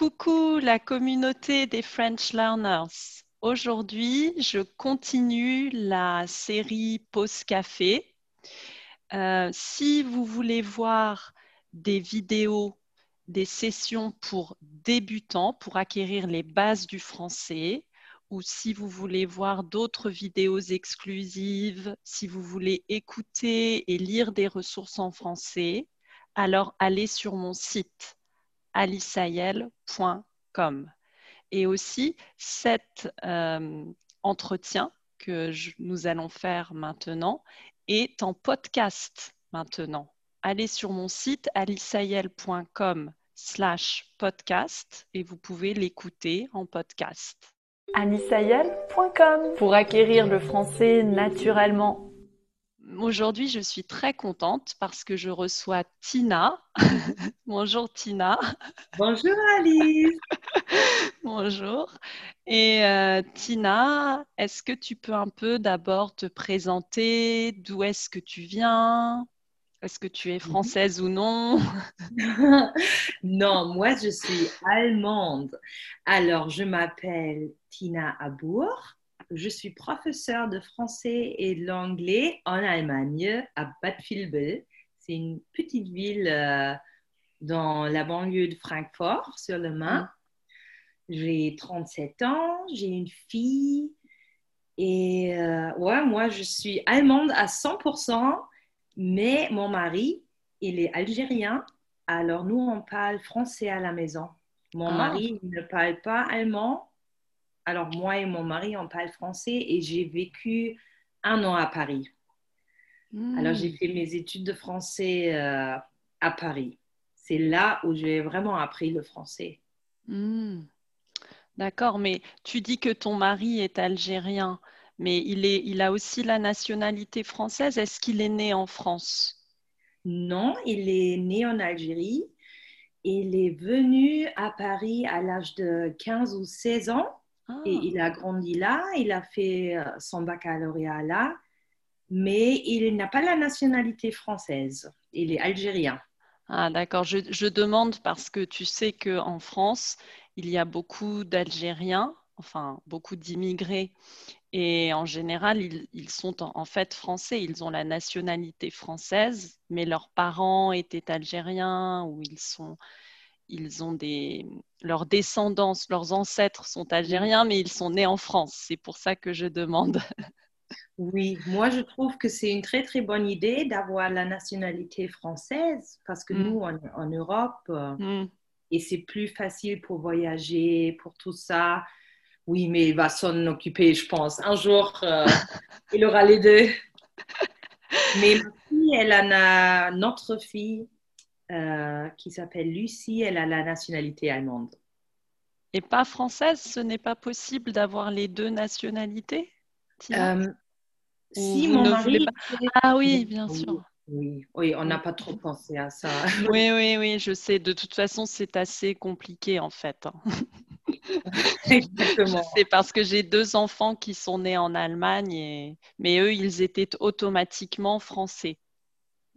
Coucou la communauté des French Learners. Aujourd'hui, je continue la série Pause Café. Euh, si vous voulez voir des vidéos, des sessions pour débutants, pour acquérir les bases du français, ou si vous voulez voir d'autres vidéos exclusives, si vous voulez écouter et lire des ressources en français, alors allez sur mon site alisayel.com. Et aussi, cet euh, entretien que nous allons faire maintenant est en podcast maintenant. Allez sur mon site alisayel.com slash podcast et vous pouvez l'écouter en podcast. alisayel.com pour acquérir le français naturellement Aujourd'hui, je suis très contente parce que je reçois Tina. Bonjour Tina. Bonjour Alice. Bonjour. Et euh, Tina, est-ce que tu peux un peu d'abord te présenter? D'où est-ce que tu viens? Est-ce que tu es mhm. française ou non? Non, moi je suis allemande. Alors, je m'appelle Tina Abour je suis professeure de français et de l'anglais en Allemagne, à Bad Vilbel. C'est une petite ville euh, dans la banlieue de Francfort, sur le Main. Mm. J'ai 37 ans, j'ai une fille. Et euh, ouais, moi, je suis allemande à 100%, mais mon mari, il est algérien. Alors, nous, on parle français à la maison. Mon ah. mari ne parle pas allemand, alors, moi et mon mari, on parle français et j'ai vécu un an à Paris. Alors, j'ai hmm. fait mes études de français euh, à Paris. C'est là où j'ai vraiment appris le français. Hmm. D'accord, mais tu dis que ton mari est algérien, mais il, est, il a aussi la nationalité française. Est-ce qu'il est né en France? Non, il est né en Algérie. Il est venu à Paris à l'âge de 15 ou 16 ans. Et ah. il a grandi là, il a fait euh, son baccalauréat là, mais il n'a pas la nationalité française. Il est algérien. Ah, d'accord. Je, demande parce que tu sais qu'en France, il y a beaucoup d'Algériens, enfin beaucoup d'immigrés. Et en général, ils, sont en, en, fait français. Ils ont la nationalité française, mais leurs parents étaient algériens ou ils sont ils ont des leurs descendants, leurs ancêtres sont algériens, mais ils sont nés en France. C'est pour ça que je demande. Oui, moi je trouve que c'est une très très bonne idée d'avoir la nationalité française parce que mm. nous en, en Europe euh, mm. et c'est plus facile pour voyager, pour tout ça. Oui, mais il va s'en occuper, je pense. Un jour, euh, il aura les deux. Mais ma fille, elle en a notre fille euh, qui s'appelle Lucie. Elle a la nationalité allemande. Et pas française, ce n'est pas possible d'avoir les deux nationalités euh, Si, mon mari... Ah oui, bien sûr. Oui, oui, on n'a pas trop pensé à ça. Oui, oui, oui, je sais. De toute façon, c'est assez compliqué en fait. Hein. Exactement. C'est parce que j'ai deux enfants qui sont nés en Allemagne, mais eux, ils étaient automatiquement français.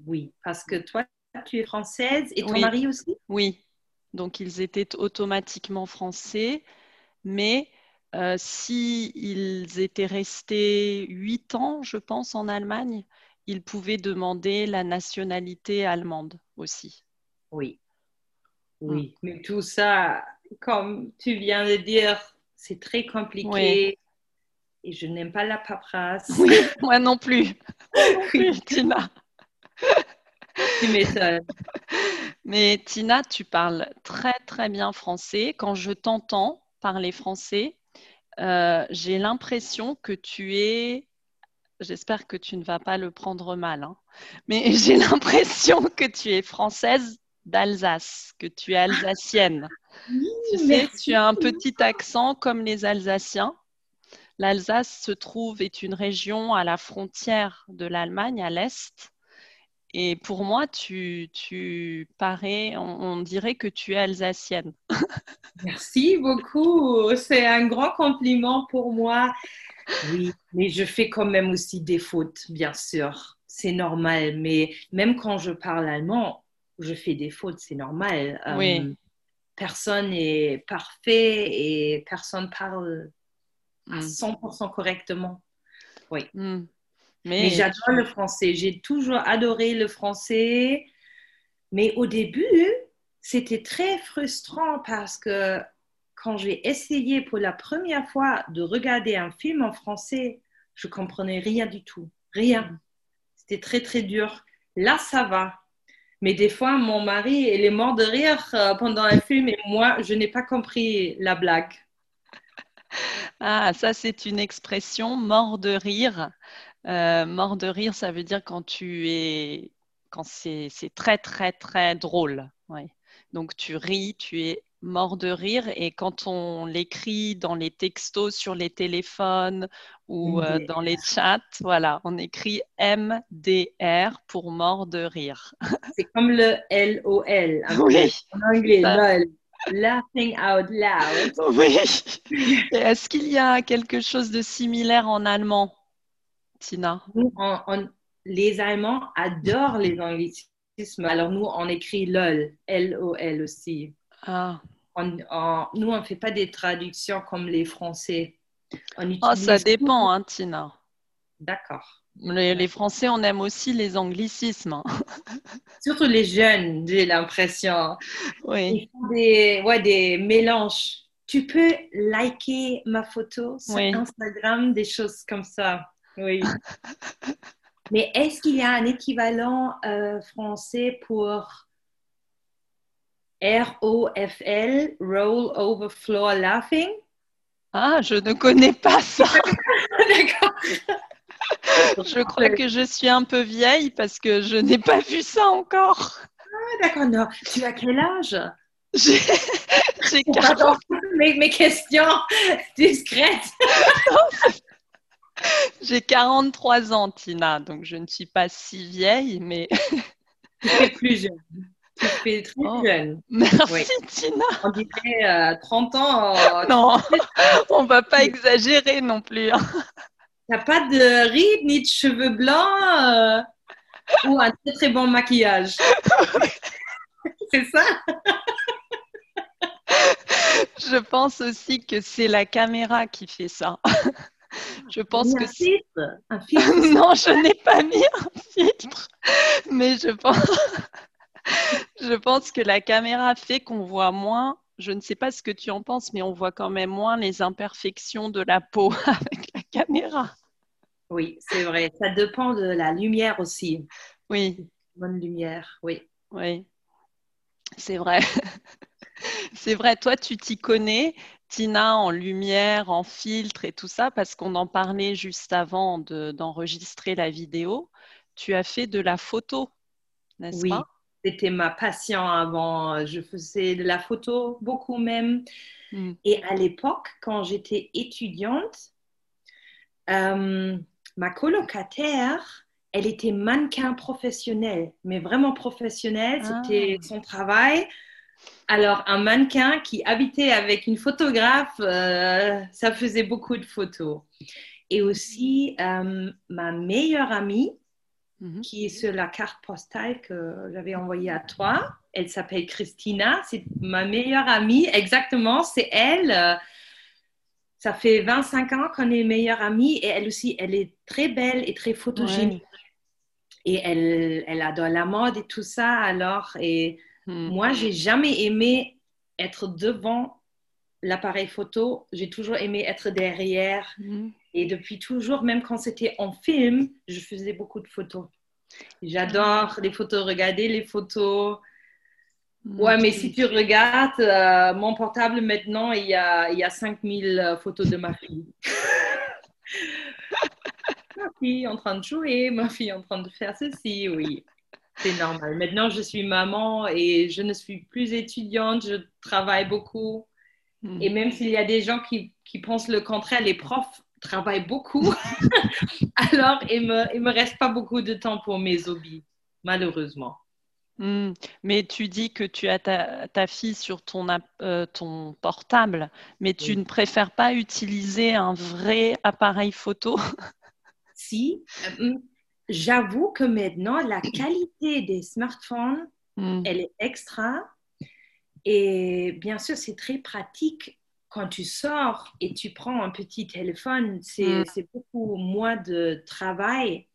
Oui, parce que toi, tu es française et ton mari aussi? Oui, donc ils étaient automatiquement français, mais euh, s'ils étaient restés huit ans, je pense, en Allemagne, ils pouvaient demander la nationalité allemande aussi. Oui, oui, mm. mais tout ça, comme tu viens de dire, c'est très compliqué. Et je n'aime pas la paperasse. Oui, moi non plus. oui, Tina. Mais Tina, tu parles très très bien français. Quand je t'entends parler français, euh, j'ai l'impression que tu es, j'espère que tu ne vas pas le prendre mal, hein, mais j'ai l'impression que tu es française d'Alsace, que tu es alsacienne. tu sais, tu as un petit accent comme les Alsaciens. L'Alsace se trouve, est une région à la frontière de l'Allemagne, à l'est. Et pour moi, tu, tu parais, on, dirait que tu es alsacienne. Merci beaucoup. C'est un grand compliment pour moi. Oui, mais je fais quand même aussi des fautes, bien sûr. C'est normal. Mais même quand je parle allemand, je fais des fautes, c'est normal. Oui. Euh, personne n'est parfait et personne parle à Mm. 100% correctement. Oui. Mm. Mais, j'adore le français. J'ai toujours adoré le français. Mais au début, c'était très frustrant parce que quand j'ai essayé pour la première fois de regarder un film en français, je comprenais rien du tout. Rien. C'était très, très dur. Là, ça va. Mais des fois, mon mari, il est mort de rire euh, pendant un film et moi, je n'ai pas compris la blague. Ah, ça, c'est une expression mort de rire. Euh, mort de rire, ça veut dire quand tu es, quand c'est c'est très, très, très drôle. Ouais. Donc, tu ris, tu es mort de rire. Et quand on l'écrit dans les textos sur les téléphones ou euh, dans les chats, voilà, on écrit MDR pour mort de rire. C'est comme le LOL Oui. en anglais, lol. Laughing out loud. Oui. Est-ce qu'il y a quelque chose de similaire en allemand, Tina? Nous, on- on- les Allemands adorent les anglicismes. Alors nous, on écrit LOL, L-O-L aussi. Ah. On- on- nous, on ne fait pas des traductions comme les Français. On Oh, ça dépend, hein, Tina. D'accord. Les, les Français, on aime aussi les anglicismes. hein. Surtout les jeunes, j'ai l'impression. Oui, Ils font des, ouais, des mélanges. Tu peux liker ma photo sur Oui. Instagram, des choses comme ça. Oui. Mais est-ce qu'il y a un équivalent euh, français pour R-O-F-L, Roll Over Floor Laughing? Ah, je ne connais pas ça. D'accord. Je crois que je suis un peu vieille parce que je n'ai pas vu ça encore. Ah, D'accord, non. Tu as quel âge? J'ai j'ai Pardon, 40 mes, mes questions discrètes. j'ai 43 ans, Tina, donc je ne suis pas si vieille, mais Tu fais plus jeune. Tu fais très Oh. jeune. merci, Oui. Tina. On dirait euh, 30 ans. euh, Non, on va pas exagérer non plus. hein. T'as pas de rides ni de cheveux blancs euh, ou un très très bon maquillage. C'est ça? Je pense aussi que c'est la caméra qui fait ça. Je pense que un c'est... filtre, un filtre. Non, je n'ai pas mis un filtre, mais je pense, je pense que la caméra fait qu'on voit moins. Je ne sais pas ce que tu en penses, mais on voit quand même moins les imperfections de la peau avec la caméra. Oui, c'est vrai. Ça dépend de la lumière aussi. Oui, Bonne lumière, oui. oui, c'est vrai. C'est vrai, toi, tu t'y connais, Tina, en lumière, en filtre et tout ça, parce qu'on en parlait juste avant de- d'enregistrer la vidéo. Tu as fait de la photo, n'est-ce Oui, pas? c'était ma passion avant. Je faisais de la photo beaucoup même. Mm. Et à l'époque, quand j'étais étudiante, euh, ma colocataire, elle était mannequin professionnel, mais vraiment professionnel, Ah. c'était son travail. Alors, un mannequin qui habitait avec une photographe, euh, ça faisait beaucoup de photos. Et aussi, euh, ma meilleure amie, Mhm. qui est sur la carte postale que j'avais envoyée à toi. Elle s'appelle Christina. C'est ma meilleure amie. Exactement, c'est elle. Euh, Ça fait 25 ans qu'on est meilleure amie et elle aussi, elle est très belle et très photogénique. Et elle, elle adore la mode et tout ça. Alors, et Mm. moi, j'ai jamais aimé être devant l'appareil photo. J'ai toujours aimé être derrière. Mm. Et depuis toujours, même quand c'était en film, je faisais beaucoup de photos. J'adore les photos, regarder les photos. Ouais, mais si tu regardes euh, mon portable maintenant, il y a, il y a 5000 euh, photos de ma fille. ma fille en train de jouer, ma fille en train de faire ceci, oui. C'est normal. Maintenant, je suis maman et je ne suis plus étudiante, je travaille beaucoup. Mm. Et même s'il y a des gens qui, qui pensent le contraire, les profs travaillent beaucoup. Alors, il ne me, il me reste pas beaucoup de temps pour mes hobbies, malheureusement. Mm. Mais tu dis que tu as ta, ta fille sur ton, euh, ton portable, mais tu Oui. ne préfères pas utiliser un vrai appareil photo? Si, euh, j'avoue que maintenant, la qualité des smartphones, Mm. elle est extra. Et bien sûr, c'est très pratique quand tu sors et tu prends un petit téléphone. C'est mm. beaucoup moins de travail.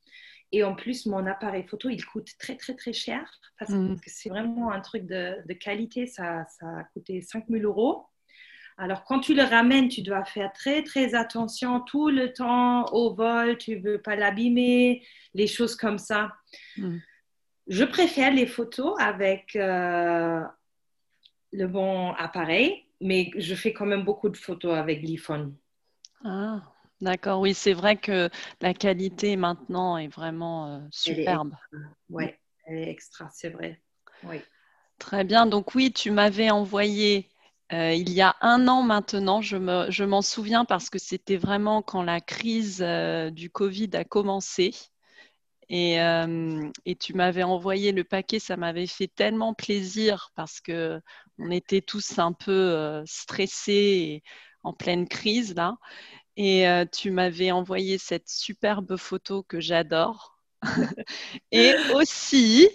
Et en plus, mon appareil photo, il coûte très, très, très cher parce que mm. c'est vraiment un truc de, de qualité. Ça, ça a coûté 5000 euros. Alors, quand tu le ramènes, tu dois faire très, très attention tout le temps au vol. Tu ne veux pas l'abîmer, les choses comme ça. Mm. Je préfère les photos avec euh, le bon appareil, mais je fais quand même beaucoup de photos avec l'iPhone. Ah, d'accord. Oui, c'est vrai que la qualité maintenant est vraiment euh, superbe. Oui, elle est extra, c'est vrai. Oui. Très bien. Donc oui, tu m'avais envoyé euh, il y a un an maintenant, je, m'en souviens parce que c'était vraiment quand la crise euh, du Covid a commencé. Et, euh, et tu m'avais envoyé le paquet, ça m'avait fait tellement plaisir parce que on était tous un peu stressés en pleine crise là. Et tu m'avais envoyé cette superbe photo que j'adore. et aussi,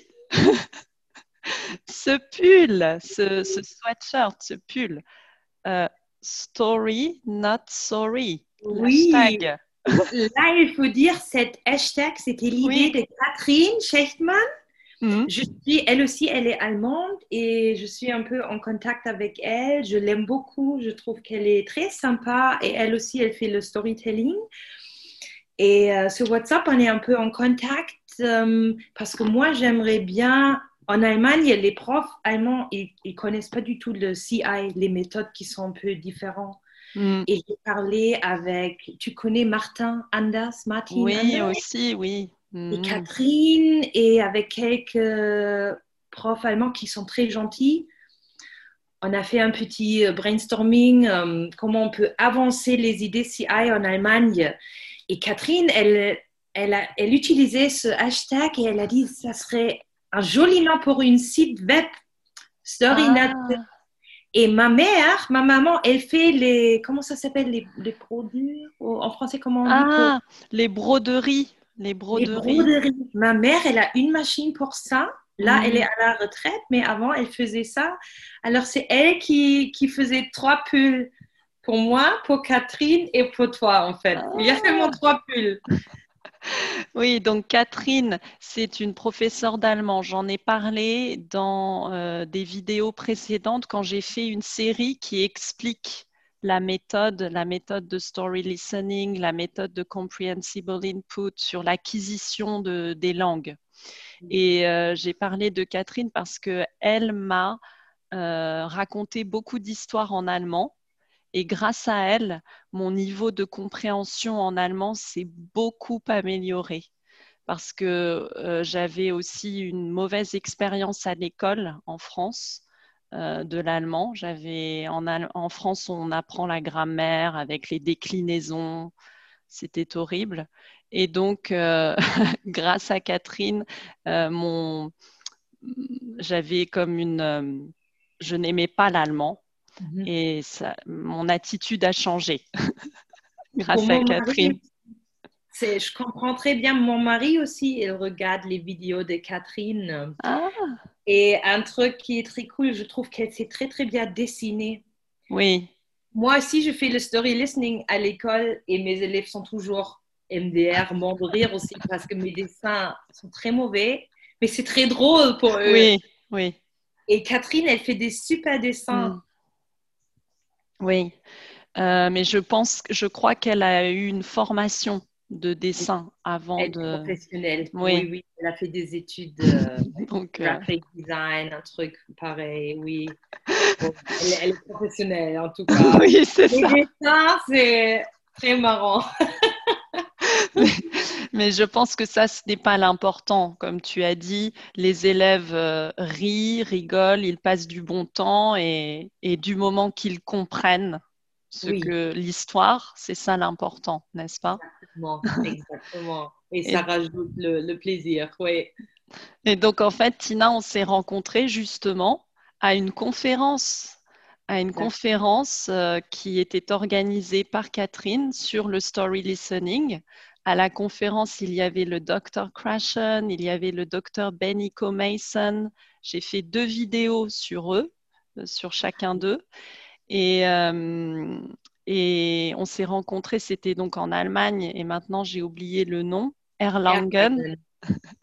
ce pull, ce, sweatshirt, ce pull. Euh, story, not sorry. Oui. Là, il faut dire cette hashtag, c'était l'idée de Catherine Schechtmann. Mhm. Je suis, elle aussi, elle est allemande et je suis un peu en contact avec elle. Je l'aime beaucoup. Je trouve qu'elle est très sympa et elle aussi, elle fait le storytelling. Et euh, sur WhatsApp, on est un peu en contact euh, parce que moi, j'aimerais bien en Allemagne, les profs allemands, ils ne connaissent pas du tout le CI, les méthodes qui sont un peu différentes. Hmm. Et j'ai parlé avec, tu connais Martin Anders, Martin Oui, aussi, oui. Et hmm. Catherine, et avec quelques profs allemands qui sont très gentils. On a fait un petit euh, brainstorming, euh, comment on peut avancer les idées CI en Allemagne. Et Catherine, elle, elle, a, elle utilisait ce hashtag et elle a dit ça serait un joli nom pour une site web, Story ah. Et ma mère, ma maman, elle fait les, comment ça s'appelle, les, les produits, en français, comment on dit Ah, les broderies. Les broderies. les broderies. Ma mère, elle a une machine pour ça. Là, elle est à la retraite, mais avant, elle faisait ça. Alors, c'est elle qui, qui faisait trois pulls pour moi, pour Catherine et pour toi, en fait. Il y a ah. trois pulls. Oui, donc Catherine, c'est une professeure d'allemand. J'en ai parlé dans euh, des vidéos précédentes quand j'ai fait une série qui explique la méthode, la méthode de story listening, la méthode de comprehensible input sur l'acquisition de, des langues. Et euh, j'ai parlé de Catherine parce qu'elle m'a euh, raconté beaucoup d'histoires en allemand et grâce à elle, mon niveau de compréhension en allemand s'est beaucoup amélioré parce que euh, j'avais aussi une mauvaise expérience à l'école en France euh, de l'allemand. J'avais en, France, on apprend la grammaire avec les déclinaisons. C'était horrible. Et donc, euh, grâce à Catherine, mon... j'avais comme une... je n'aimais pas l'allemand Mhm. Et ça, mon attitude a changé grâce à Catherine. je comprends très bien. Mon mari aussi, il regarde les vidéos de Catherine. Ah. Et un truc qui est très cool, je trouve qu'elle sait très très bien dessiner. Oui. Moi aussi, je fais le story listening à l'école et mes élèves sont toujours MDR, m'en rire aussi parce que mes dessins sont très mauvais, mais c'est très drôle pour eux. Oui, oui. Et Catherine, elle fait des super dessins. Mm. Oui, euh, mais je pense, je crois qu'elle a eu une formation de dessin avant elle de. professionnelle. Oui. oui. elle a fait des études de euh, graphic design, un truc pareil. Oui, elle, est professionnelle en tout cas. oui, c'est ça. Les dessins, c'est très marrant. Mais je pense que ça, ce n'est pas l'important. Comme tu as dit, les élèves euh, rient, rigolent, ils passent du bon temps et, du moment qu'ils comprennent ce que l'histoire, c'est ça l'important, n'est-ce pas? Exactement, exactement. Et, ça rajoute le, plaisir, oui. Et donc, en fait, Tina, on s'est rencontrés justement à une conférence à une conférence euh, qui était organisée par Catherine sur le story listening à la conférence, il y avait le Dr. Crashen, il y avait le Dr. Benico Mason. J'ai fait deux vidéos sur eux sur chacun d'eux. Et, et on s'est rencontrés, c'était donc en Allemagne, et maintenant j'ai oublié le nom, Erlangen.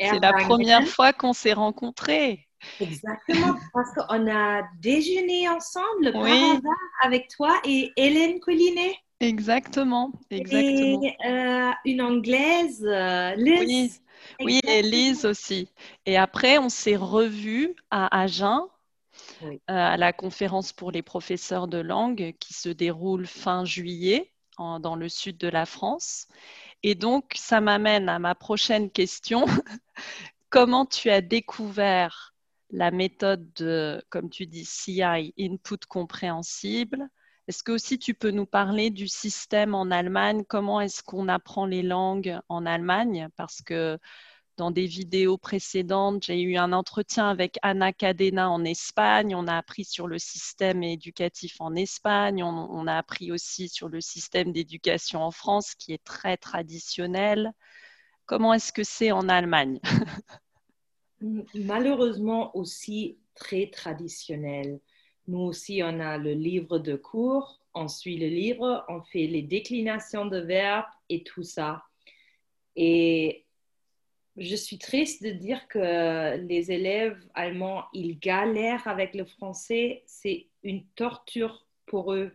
C'est la première fois qu'on s'est rencontrés. Exactement, parce qu'on a déjeuné ensemble par hasard avec toi et Hélène Collinet. Exactement, exactement. Et euh, une anglaise, euh, Liz. Oui, et Lise aussi. Et après, on s'est revus à Agen, euh, à la conférence pour les professeurs de langue qui se déroule fin juillet dans le sud de la France. Et donc, ça m'amène à ma prochaine question. Comment tu as découvert la méthode de, comme tu dis, CI, Input Compréhensible Est-ce que aussi tu peux nous parler du système en Allemagne? Comment est-ce qu'on apprend les langues en Allemagne? Parce que dans des vidéos précédentes, j'ai eu un entretien avec Anna Cadena en Espagne. On a appris sur le système éducatif en Espagne. On, a appris aussi sur le système d'éducation en France, qui est très traditionnel. Comment est-ce que c'est en Allemagne? Malheureusement aussi très traditionnel. Nous aussi, on a le livre de cours, on suit le livre, on fait les déclinations de verbes et tout ça. Et je suis triste de dire que les élèves allemands, ils galèrent avec le français. C'est une torture pour eux.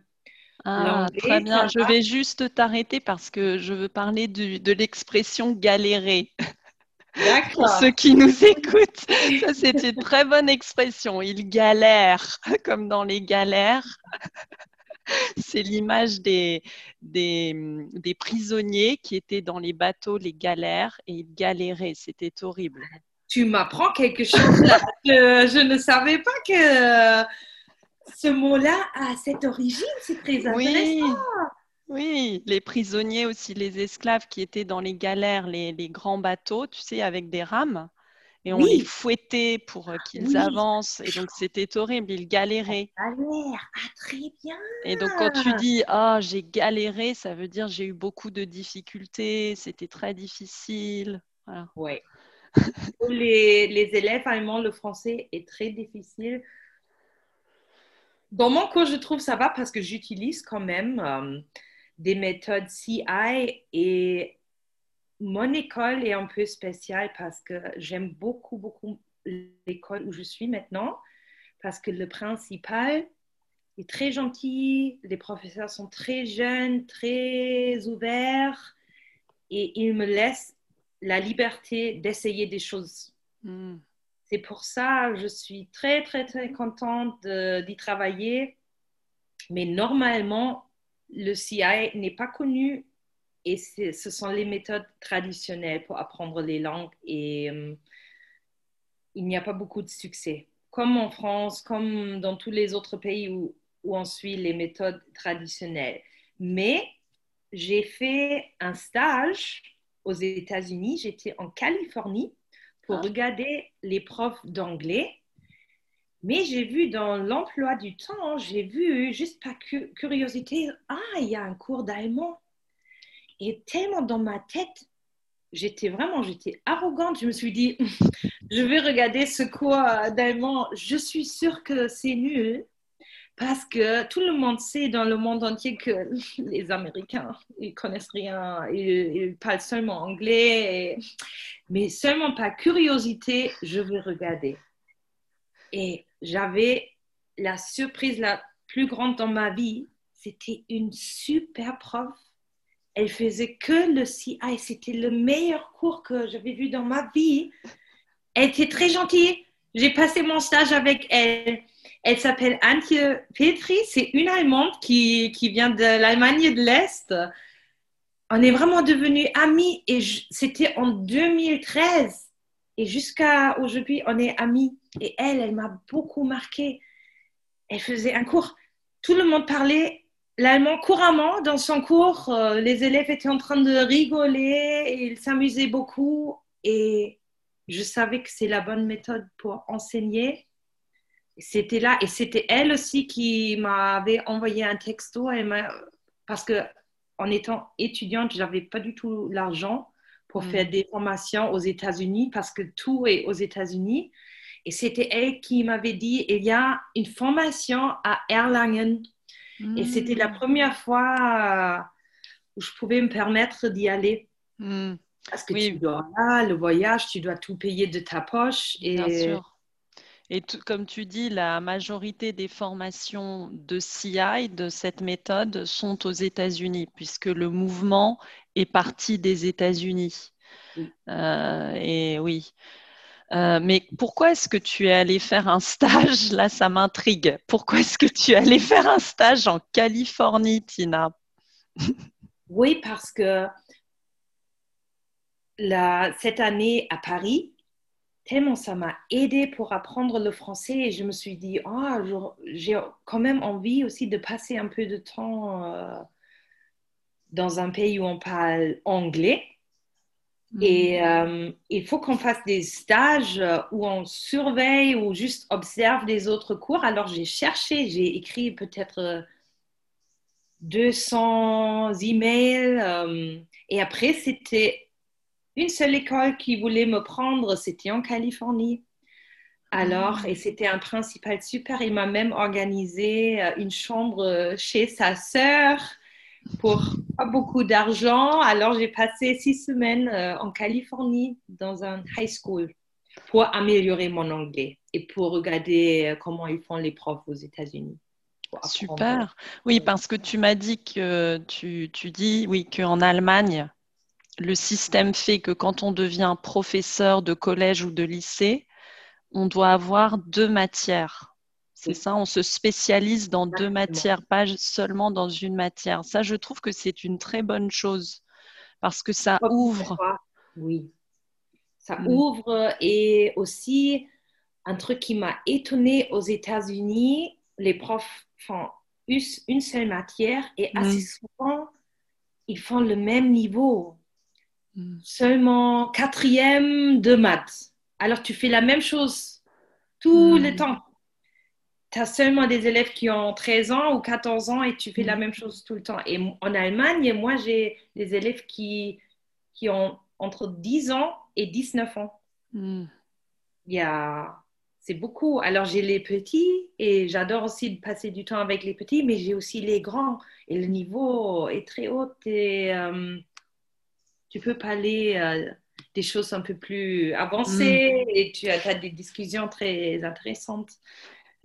Ah, très bien. Je vais juste t'arrêter parce que je veux parler de l'expression galérer. Pour ceux qui nous écoutent, ça c'est une très bonne expression. Ils galèrent, comme dans les galères. c'est l'image des, des, prisonniers qui étaient dans les bateaux, les galères, et ils galéraient. C'était horrible. Tu m'apprends quelque chose là. je, ne savais pas que ce mot-là a cette origine. C'est très intéressant. Oui. Les prisonniers aussi, les esclaves qui étaient dans les galères, les, les grands bateaux, tu sais, avec des rames et on les fouettait pour euh, qu'ils avancent. Et donc, c'était horrible, ils galéraient. Ah, très bien. Et donc, quand tu dis Ah, j'ai galéré, ça veut dire j'ai eu beaucoup de difficultés, c'était très difficile. Voilà. Oui. les, les, élèves allemands, le français est très difficile. Dans mon cours, je trouve ça va parce que j'utilise quand même euh, des méthodes CI et mon école est un peu spéciale parce que j'aime beaucoup, beaucoup l'école où je suis maintenant, parce que le principal est très gentil, les professeurs sont très jeunes, très ouverts, et ils me laissent la liberté d'essayer des choses. Hmm. C'est pour ça que je suis très, très, très contente d'y travailler. Mais normalement, le CI n'est pas connu et ce sont les méthodes traditionnelles pour apprendre les langues et euh, il n'y a pas beaucoup de succès. Comme en France, comme dans tous les autres pays où, où on suit les méthodes traditionnelles. Mais j'ai fait un stage aux États-Unis, j'étais en Californie pour ah. regarder les profs d'anglais. Mais j'ai vu dans l'emploi du temps, j'ai vu, juste par curiosité, ah, il y a un cours d'allemand. Et tellement dans ma tête, j'étais vraiment, j'étais arrogante. Je me suis dit, je vais regarder ce cours d'allemand. Je suis sûre que c'est nul parce que tout le monde sait dans le monde entier que les Américains, ils connaissent rien, ils, parlent seulement anglais, mais seulement par curiosité, je vais regarder. Et j'avais la surprise la plus grande dans ma vie, c'était une super prof elle faisait que le CI. C'était le meilleur cours que j'avais vu dans ma vie. Elle était très gentille. J'ai passé mon stage avec elle. Elle s'appelle Antje Petri. C'est une Allemande qui, qui vient de l'Allemagne de l'Est. On est vraiment devenus amis et c'était en 2013. Et jusqu'à aujourd'hui, on est amis. Et elle, elle m'a beaucoup marqué. Elle faisait un cours. Tout le monde parlait l'allemand couramment. Dans son cours, euh, les élèves étaient en train de rigoler et ils s'amusaient beaucoup. Et je savais que c'est la bonne méthode pour enseigner. C'était là et c'était elle aussi qui m'avait envoyé un texto parce que en étant étudiante, j'avais pas du tout l'argent pour mm. faire des formations aux États-Unis parce que tout est aux États-Unis. Et c'était elle qui m'avait dit, il y a une formation à Erlangen. Et c'était la Mm. première fois euh, où je pouvais me permettre d'y aller. Hmm, Parce que Oui. tu dois là, le voyage, tu dois tout payer de ta poche. Et bien sûr. Et tout- comme tu dis, la majorité des formations de CI, de cette méthode, sont aux États-Unis, puisque le mouvement est parti des États-Unis. Euh, et oui. Euh, mais pourquoi est-ce que tu es allé faire un stage? Là, ça m'intrigue. Pourquoi est-ce que tu es allé faire un stage en Californie, Tina? Oui, parce que la- cette année à Paris, tellement ça m'a aidé pour apprendre le français et je me suis dit, ah, je- j'ai quand même envie aussi de passer un peu de temps euh, dans un pays où on parle anglais. Et euh, il faut qu'on fasse des stages euh, où on surveille ou juste observe des autres cours. Alors j'ai cherché, j'ai écrit peut-être euh, 200 emails. euh, et après, c'était une seule école qui voulait me prendre, c'était en Californie. Alors, et c'était un principal super. Il m'a même organisé euh, une chambre euh, chez sa sœur pour pas beaucoup d'argent. Alors, j'ai passé six semaines euh, en Californie dans un high school pour améliorer mon anglais et pour regarder euh, comment ils font les profs aux États-Unis. Super. Oui, parce que tu m'as dit que tu, tu dis, oui, qu'en Allemagne, le système fait que quand on devient professeur de collège ou de lycée, on doit avoir deux matières. C'est ça, on se spécialise dans deux matières, pas seulement dans une matière. Ça, je trouve que c'est une très bonne chose parce que ça ouvre. Oui. Ça Mm. ouvre et aussi un truc qui m'a étonnée aux États-Unis, les profs font une seule matière et Mm. assez souvent, ils font le même niveau. Mm. Seulement quatrième de maths. Alors tu fais la même chose tout Mm. le temps. Tu as seulement des élèves qui ont 13 ans ou 14 ans et tu fais Mm. la même chose tout le temps. Et en Allemagne, moi, j'ai des élèves qui, qui ont entre 10 ans et 19 ans. Mm. Il y a... C'est beaucoup. Alors, j'ai les petits et j'adore aussi de passer du temps avec les petits, mais j'ai aussi les grands. Et le niveau est très haut et euh, tu peux parler euh, des choses un peu plus avancées et tu as, as des discussions très intéressantes.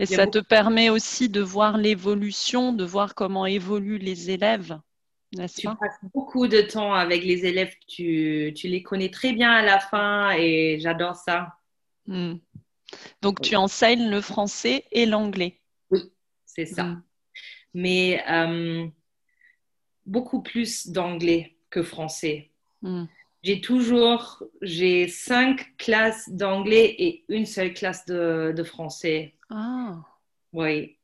Et ça beaucoup- te permet aussi de voir l'évolution, de voir comment évoluent les élèves, Tu pas? passes beaucoup de temps avec les élèves, tu, tu les connais très bien à la fin et j'adore ça. Mm. Donc, Oui. tu enseignes le français et l'anglais. C'est ça. Mm. Mais euh, beaucoup plus d'anglais que français. Mm. J'ai toujours, j'ai cinq classes d'anglais et une seule classe de, de français. Ah, Oui.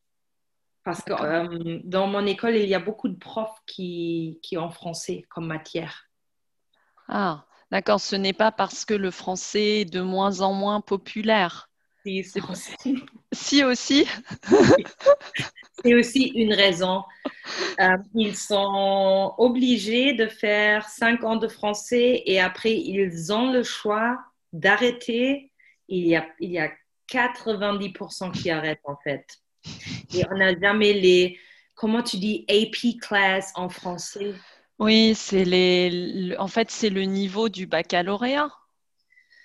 Parce que euh, dans mon école, il y a beaucoup de profs qui, qui ont français comme matière. ah, d'accord. Ce n'est pas parce que le français est de moins en moins populaire. Si, C'est- C'est Si aussi. c'est aussi une raison. Euh, ils sont obligés de faire cinq ans de français et après, ils ont le choix d'arrêter. Il y a, il y a 90% qui arrêtent en fait. Et on n'a jamais les, comment tu dis, AP class en français? Oui, c'est les. le- En fait, c'est le niveau du baccalauréat,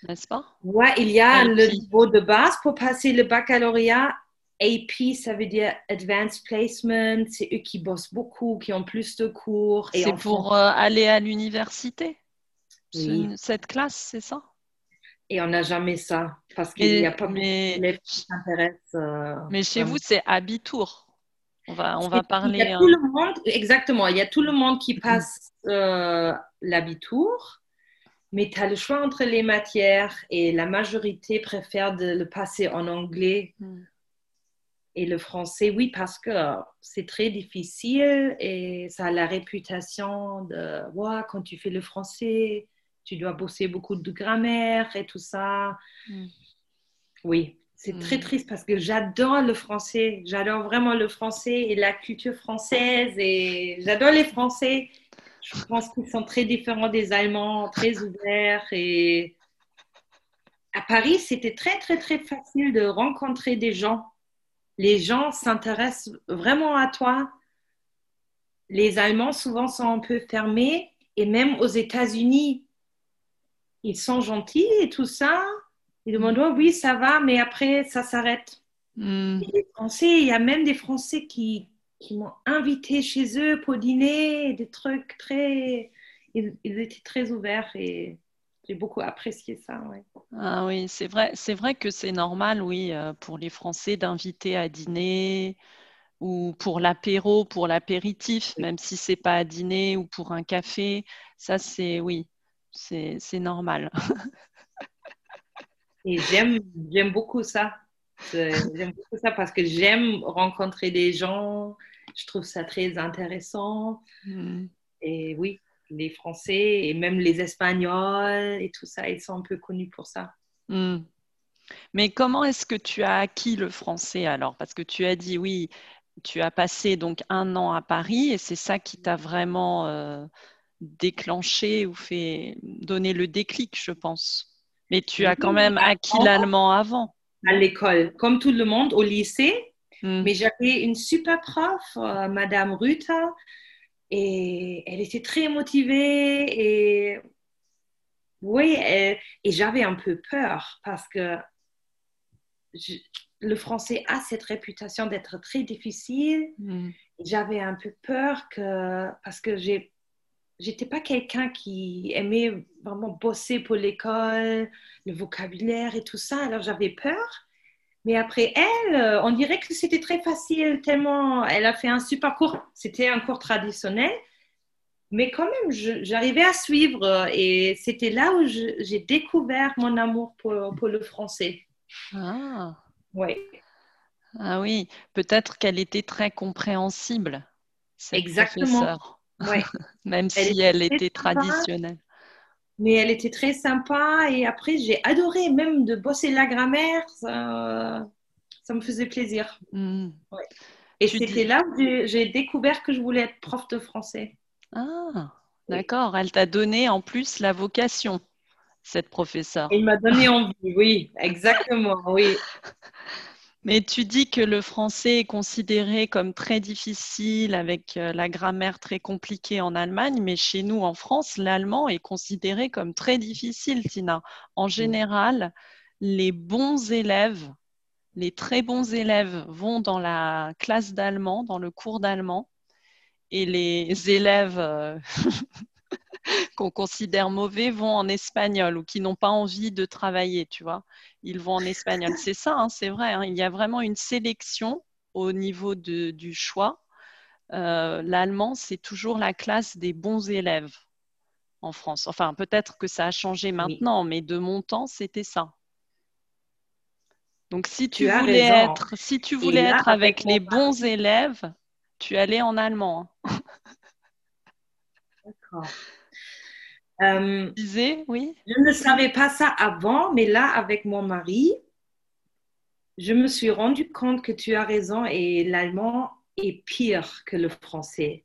n'est-ce pas? Ouais, il y a AP. le niveau de base pour passer le baccalauréat. AP, ça veut dire Advanced Placement. C'est eux qui bossent beaucoup, qui ont plus de cours. C'est pour euh, aller à l'université, ce- Oui. cette classe, c'est ça? Et on n'a jamais ça parce qu'il n'y a pas beaucoup mais, qui s'intéressent. euh, mais chez vous, c'est Habitour. On va, on va Il y parler. a hein. tout le monde, exactement, il y a tout le monde qui passe euh, l'habitour, mais tu as le choix entre les matières et la majorité préfère de le passer en anglais Mm. et le français, oui, parce que c'est très difficile et ça a la réputation de, ouais, quand tu fais le français, tu dois bosser beaucoup de grammaire et tout ça. Mm. Oui, c'est Mm. très triste parce que j'adore le français. J'adore vraiment le français et la culture française et j'adore les Français. Je pense qu'ils sont très différents des Allemands, très ouverts et à Paris, c'était très, très, très facile de rencontrer des gens. Les gens s'intéressent vraiment à toi. Les Allemands, souvent, sont un peu fermés. Et même aux États-Unis, ils sont gentils et tout ça. Ils demandent, oh, oui, ça va, mais après, ça s'arrête. Hmm. Les Français, il y a même des Français qui, qui m'ont invité chez eux pour dîner, des trucs très... Ils, ils étaient très ouverts et j'ai beaucoup apprécié ça. Ouais. Ah oui, c'est vrai, c'est vrai que c'est normal, oui, euh, pour les Français d'inviter à dîner ou pour l'apéro, pour l'apéritif, même si c'est pas à dîner ou pour un café. Ça, c'est oui, c'est normal. Et j'aime, beaucoup ça. J'aime beaucoup ça parce que j'aime rencontrer des gens. Je trouve ça très intéressant. Hmm. Et oui, les Français et même les Espagnols et tout ça, ils sont un peu connus pour ça. Hmm. Mais comment est-ce que tu as acquis le français alors? Parce que tu as dit oui, tu as passé donc un an à Paris et c'est ça qui t'a vraiment euh, déclenché ou fait donner le déclic, je pense. Mais tu as quand même acquis l'allemand avant. À l'école, comme tout le monde, au lycée. Hmm. Mais j'avais une super prof, euh, Madame Ruther, et elle était très motivée. Et oui, et j'avais un peu peur parce que je- le français a cette réputation d'être très difficile. Hmm. J'avais un peu peur que, parce que j'ai, j'étais pas quelqu'un qui aimait vraiment bosser pour l'école, le vocabulaire et tout ça. Alors j'avais peur. Mais après elle, euh, on dirait que c'était très facile, tellement elle a fait un super cours. C'était un cours traditionnel. Mais quand même, j'arrivais à suivre euh, et c'était là où j'ai découvert mon amour pour, pour le français. Ah. Oui, Ah oui, peut-être qu'elle était très compréhensible, cette Exactement. professeure, ouais. même Elle si était elle était sympa. traditionnelle. Mais elle était très sympa et après, j'ai adoré même de bosser la grammaire. Ça, ça me faisait plaisir. Hmm. Et c'était dis- là où j'ai- découvert que je voulais être prof de français. Ah, d'accord. Elle t'a donné en plus la vocation, cette professeure. Il m'a donné envie, oui, exactement, oui. Mais tu dis que le français est considéré comme très difficile, avec euh, la grammaire très compliquée en Allemagne, mais chez nous en France, l'allemand est considéré comme très difficile, Tina. En général, les bons élèves, les très bons élèves vont dans la classe d'allemand, dans le cours d'allemand, et les élèves euh, qu'on considère mauvais vont en espagnol ou qui n'ont pas envie de travailler, tu vois. Ils vont en espagnol. C'est ça, hein, c'est vrai. hein. Il y a vraiment une sélection au niveau de- du choix. Euh, L'allemand, c'est toujours la classe des bons élèves en France. Enfin, peut-être que ça a changé maintenant, mais de mon temps, c'était ça. Donc, si tu, voulais être, si tu voulais là, être avec avec les bons élèves, tu allais en allemand. hein. D'accord. Euh, Tu disais, oui? je ne savais pas ça avant, mais là, avec mon mari, je me suis rendu compte que tu as raison et l'allemand est pire que le français.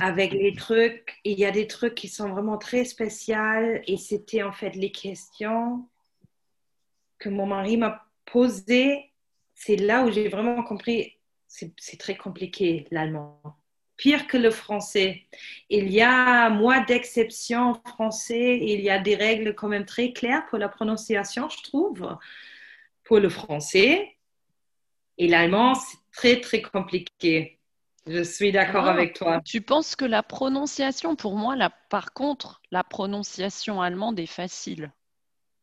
Avec les trucs, il y a des trucs qui sont vraiment très spéciaux et c'était en fait les questions que mon mari m'a posées. C'est là où j'ai vraiment compris, c'est très compliqué l'allemand. Pire que le français. Il y a moins d'exceptions en français. Il y a des règles quand même très claires pour la prononciation, je trouve, pour le français. Et l'allemand, c'est très, très compliqué. Je suis d'accord Ah. avec toi. Tu penses que la prononciation, pour moi, là, par contre, la prononciation allemande est facile.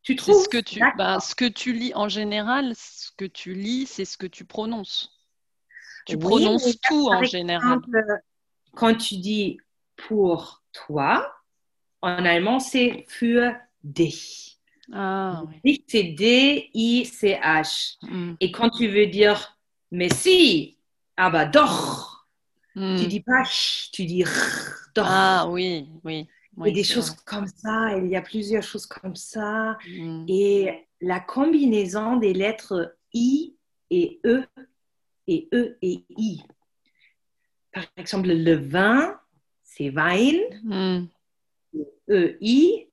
Tu trouves ce que tu, ben, ce que tu lis en général, ce que tu lis, c'est ce que tu prononces. Tu prononces tout en général. exemple, Quand tu dis pour toi, en allemand, c'est für dich. Ah oui. C'est D-I-C-H. Hmm. Et quand tu veux dire mais si, ah bah doch, Hmm. tu dis pas ch, tu dis r, doch. Ah oui, oui. oui, et des choses vrai. comme ça, il y a plusieurs choses comme ça. Hmm. Et la combinaison des lettres I et E et E et I. Par exemple, le vin, c'est Wein, Hmm. E-I.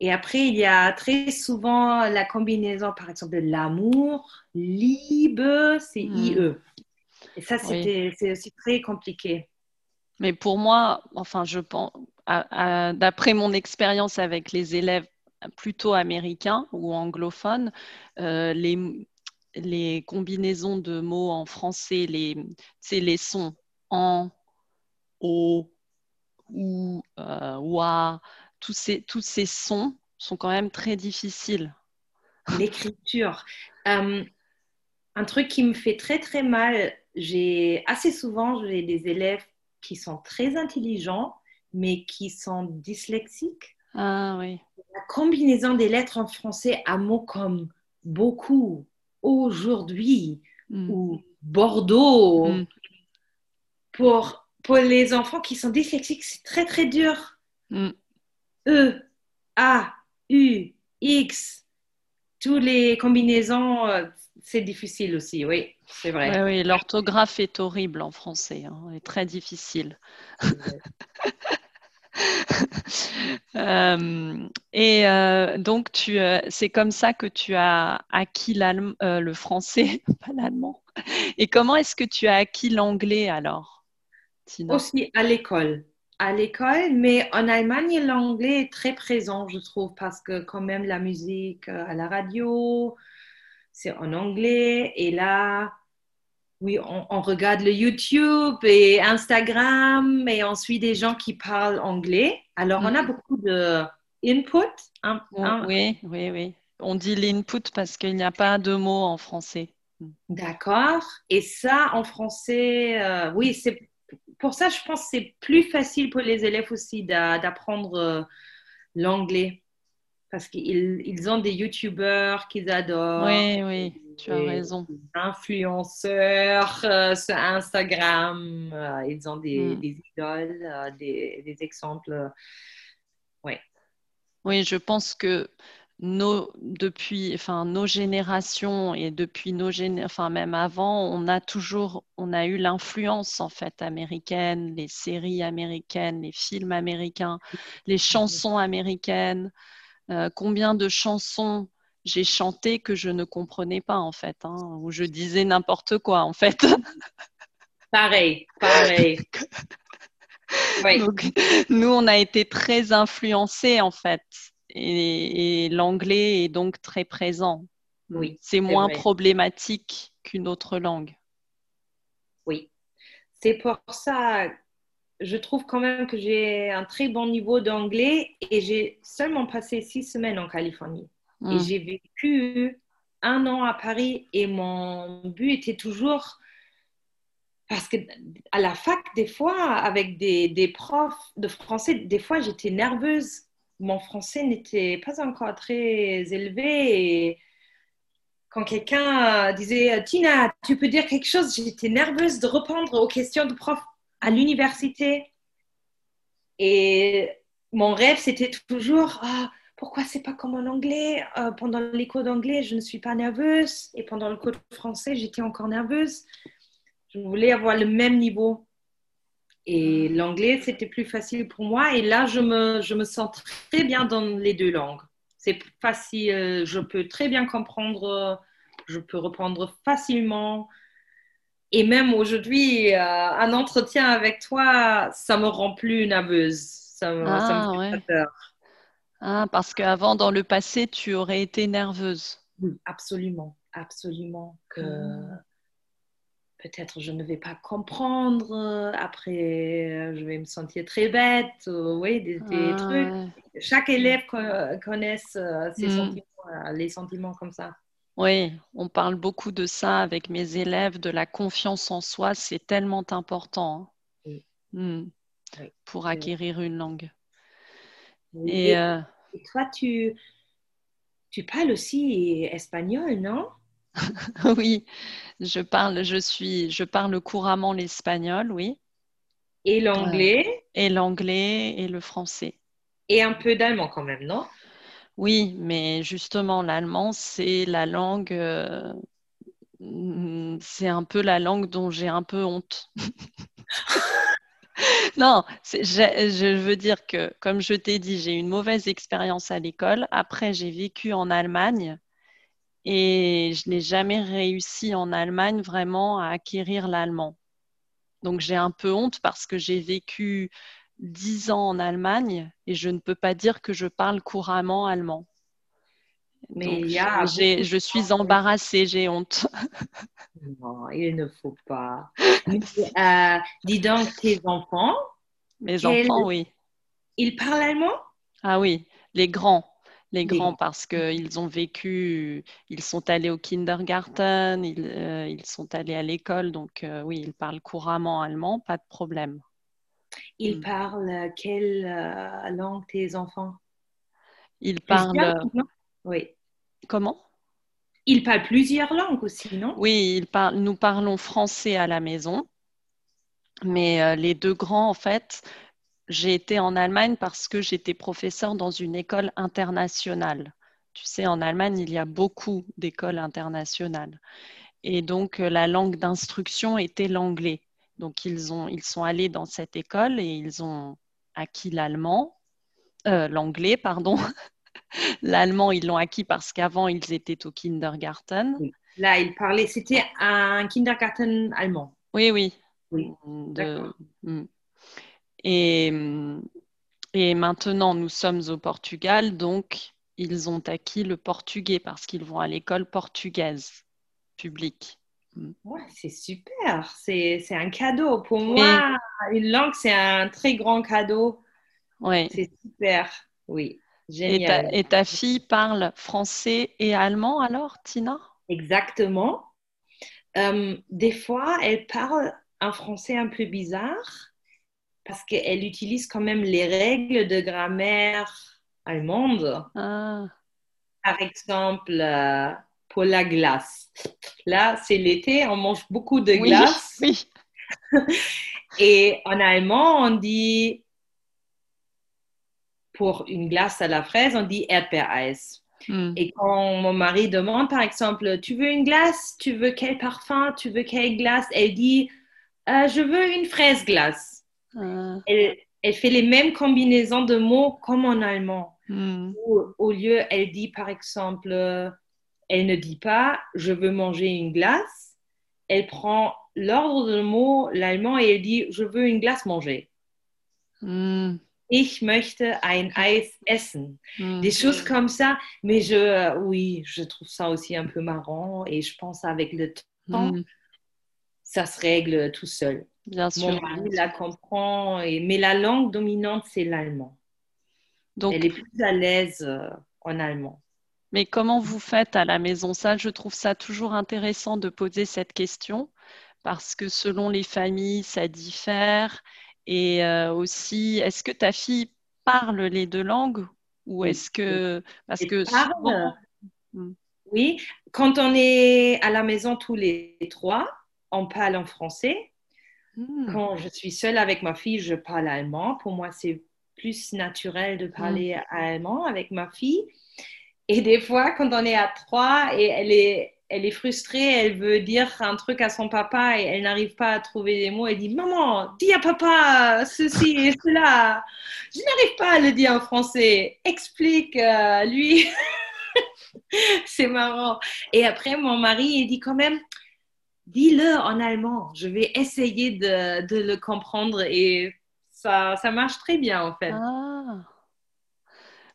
Et après, il y a très souvent la combinaison, par exemple, de l'amour, liebe, c'est Hmm. IE. Et ça, Oui. c'est aussi très compliqué. Mais pour moi, enfin, je pense, à- à- d'après mon expérience avec les élèves plutôt américains ou anglophones, euh, les, les combinaisons de mots en français, les, c'est les sons en, o, ou, euh, wa, tous ces, tous ces sons sont quand même très difficiles. L'écriture. Euh, un truc qui me fait très, très mal, j'ai assez souvent, j'ai des élèves qui sont très intelligents, mais qui sont dyslexiques. Ah oui. La combinaison des lettres en français à mots comme beaucoup, aujourd'hui Mm. ou Bordeaux, Mm. pour, pour les enfants qui sont dyslexiques, c'est très très dur. Mm. E, A, U, X, toutes les combinaisons, euh, c'est difficile aussi, oui, c'est vrai. Oui, l'orthographe est horrible en français, hein, est très difficile. Euh, et euh, donc, tu, euh, c'est comme ça que tu as acquis le français, pas l'allemand. Et comment est-ce que tu as acquis l'anglais alors, Aussi à l'école. À l'école, mais en Allemagne, l'anglais est très présent, je trouve, parce que quand même la musique à la radio, c'est en anglais. Et là, oui, on, on regarde le YouTube et Instagram et on suit des gens qui parlent anglais. Alors, on a Mhm. beaucoup de input. hein, Bon, hein. Oui, oui, oui. On dit l'input parce qu'il n'y a pas de mots en français. D'accord. Et ça, en français, euh, oui, c'est pour ça, je pense que c'est plus facile pour les élèves aussi d'a- d'apprendre euh, l'anglais. Parce qu'ils ils ont des youtubeurs qu'ils adorent, Oui, oui, tu as raison. influenceurs euh, sur Instagram, euh, ils ont des, Mm. des idoles, euh, des, des exemples. Oui, je pense que nos, depuis, enfin, nos générations et depuis nos géné- enfin, même avant, on a toujours, on a eu l'influence en fait américaine, les séries américaines, les films américains, les chansons américaines. Combien de chansons j'ai chantées que je ne comprenais pas en fait, hein, où je disais n'importe quoi en fait. Pareil, pareil. Oui. Donc, nous, on a été très influencés en fait, et, et l'anglais est donc très présent. Oui, c'est moins vrai. problématique qu'une autre langue. Oui. C'est pour ça, je trouve quand même que j'ai un très bon niveau d'anglais et j'ai seulement passé six semaines en Californie. Et Mm. j'ai vécu un an à Paris et mon but était toujours, parce que à la fac, des fois, avec des, des profs de français, des fois j'étais nerveuse. Mon français n'était pas encore très élevé et quand quelqu'un disait Tina, tu peux dire quelque chose, j'étais nerveuse de répondre aux questions de prof à l'université. Et mon rêve, c'était toujours ah, pourquoi c'est pas comme en anglais? Euh, Pendant les cours d'anglais, je ne suis pas nerveuse. Et pendant le cours de français, j'étais encore nerveuse. Je voulais avoir le même niveau. Et l'anglais, c'était plus facile pour moi. Et là, je me, je me sens très bien dans les deux langues. C'est facile. euh, Je peux très bien comprendre. Je peux répondre facilement. Et même aujourd'hui, euh, un entretien avec toi, ça me rend plus nerveuse. Ça me, ça me Ah, fait ouais. pas peur. Ah, parce qu'avant, dans le passé, tu aurais été nerveuse. Absolument, absolument. Que Ah. peut-être je ne vais pas comprendre. euh, Après, euh, je vais me sentir très bête. oui, des, des Ah, trucs. ouais. Chaque élève co- connaisse euh, ses Mm. sentiments, les sentiments comme ça. Oui, on parle beaucoup de ça avec mes élèves, de la confiance en soi, c'est tellement important hein. Oui. Mm. Oui, pour acquérir une langue. Oui. Et Et, euh, et toi, tu, tu parles aussi espagnol, non? oui, je parle, je suis, je parle couramment l'espagnol, oui, Et l'anglais? Et l'anglais et le français. et un peu d'allemand quand même, non? Oui, mais justement, l'allemand, c'est la langue, euh, mm, c'est un peu la langue dont j'ai un peu honte. Non, je veux dire que, comme je t'ai dit, j'ai une mauvaise expérience à l'école. Après, j'ai vécu en Allemagne et je n'ai jamais réussi en Allemagne vraiment à acquérir l'allemand. Donc, j'ai un peu honte parce que j'ai vécu dix ans en Allemagne et je ne peux pas dire que je parle couramment allemand. Mais il y a je suis embarrassée, j'ai honte. Non, il ne faut pas. Euh, dis donc, tes enfants Mes enfants, oui. Ils parlent allemand? Ah oui, les grands. Les grands parce qu'ils ont vécu, ils sont allés au kindergarten, ils, euh, sont allés à l'école, donc euh, oui, ils parlent couramment allemand, pas de problème. Ils mm. parlent quelle langue tes enfants? Ils parlent. Oui. Comment? Il parle plusieurs langues aussi, non? Oui, nous parlons français à la maison. Mais euh, les deux grands, en fait, j'ai été en Allemagne parce que j'étais professeur dans une école internationale. Tu sais, en Allemagne, il y a beaucoup d'écoles internationales. Et donc, euh, la langue d'instruction était l'anglais. Donc, ils, ont, ils sont allés dans cette école et ils ont acquis l'allemand, euh, l'anglais, pardon. L'allemand, ils l'ont acquis parce qu'avant, ils étaient au kindergarten. Là, ils parlaient, c'était un kindergarten allemand. Oui, oui. oui. Mm. Et, et maintenant, nous sommes au Portugal, donc ils ont acquis le portugais parce qu'ils vont à l'école portugaise publique. Mm. Ouais, c'est super, c'est un cadeau. Pour moi, une langue, c'est un très grand cadeau. Oui. C'est super, oui. Et ta, fille parle français et allemand alors, Tina? Exactement. Euh, des fois, elle parle un français un peu bizarre parce qu'elle utilise quand même les règles de grammaire allemande. Ah. Par exemple, euh, pour la glace. Là, c'est l'été, on mange beaucoup de glace. oui. et en allemand, on dit pour une glace à la fraise, on dit Erdbeereis. Hmm. Et quand mon mari demande, par exemple, tu veux une glace, tu veux quel parfum, tu veux quelle glace, elle dit, euh, je veux une fraise glace. Ah. Elle, fait les mêmes combinaisons de mots comme en allemand. Hmm. au lieu, elle dit, par exemple, elle ne dit pas, je veux manger une glace. Elle prend l'ordre de mots, l'allemand, et elle dit, je veux une glace manger. Ich möchte ein Eis essen. Mm. Des choses comme ça. Mais je, oui, je trouve ça aussi un peu marrant et je pense avec le temps, mm. ça se règle tout seul. Bien sûr. Mon mari la comprend, et... mais la langue dominante, c'est l'allemand. Donc, Elle est plus à l'aise euh, en allemand. Mais comment vous faites à la maison? Ça, je trouve ça toujours intéressant de poser cette question parce que selon les familles, ça diffère. Et euh, aussi, est-ce que ta fille parle les deux langues ou est-ce que parce que hmm. oui, quand on est à la maison tous les trois, on parle en français. Hmm. Quand je suis seule avec ma fille, je parle allemand. Pour moi, c'est plus naturel de parler hmm. allemand avec ma fille. Et des fois, quand on est à trois et elle est elle est frustrée, elle veut dire un truc à son papa et elle n'arrive pas à trouver des mots. Elle dit Maman, dis à papa ceci et cela. Je n'arrive pas à le dire en français. Explique euh. C'est marrant. Et après, mon mari, il dit quand même Dis-le en allemand. Je vais essayer de, de, le comprendre et ça, ça marche très bien en fait. Ah.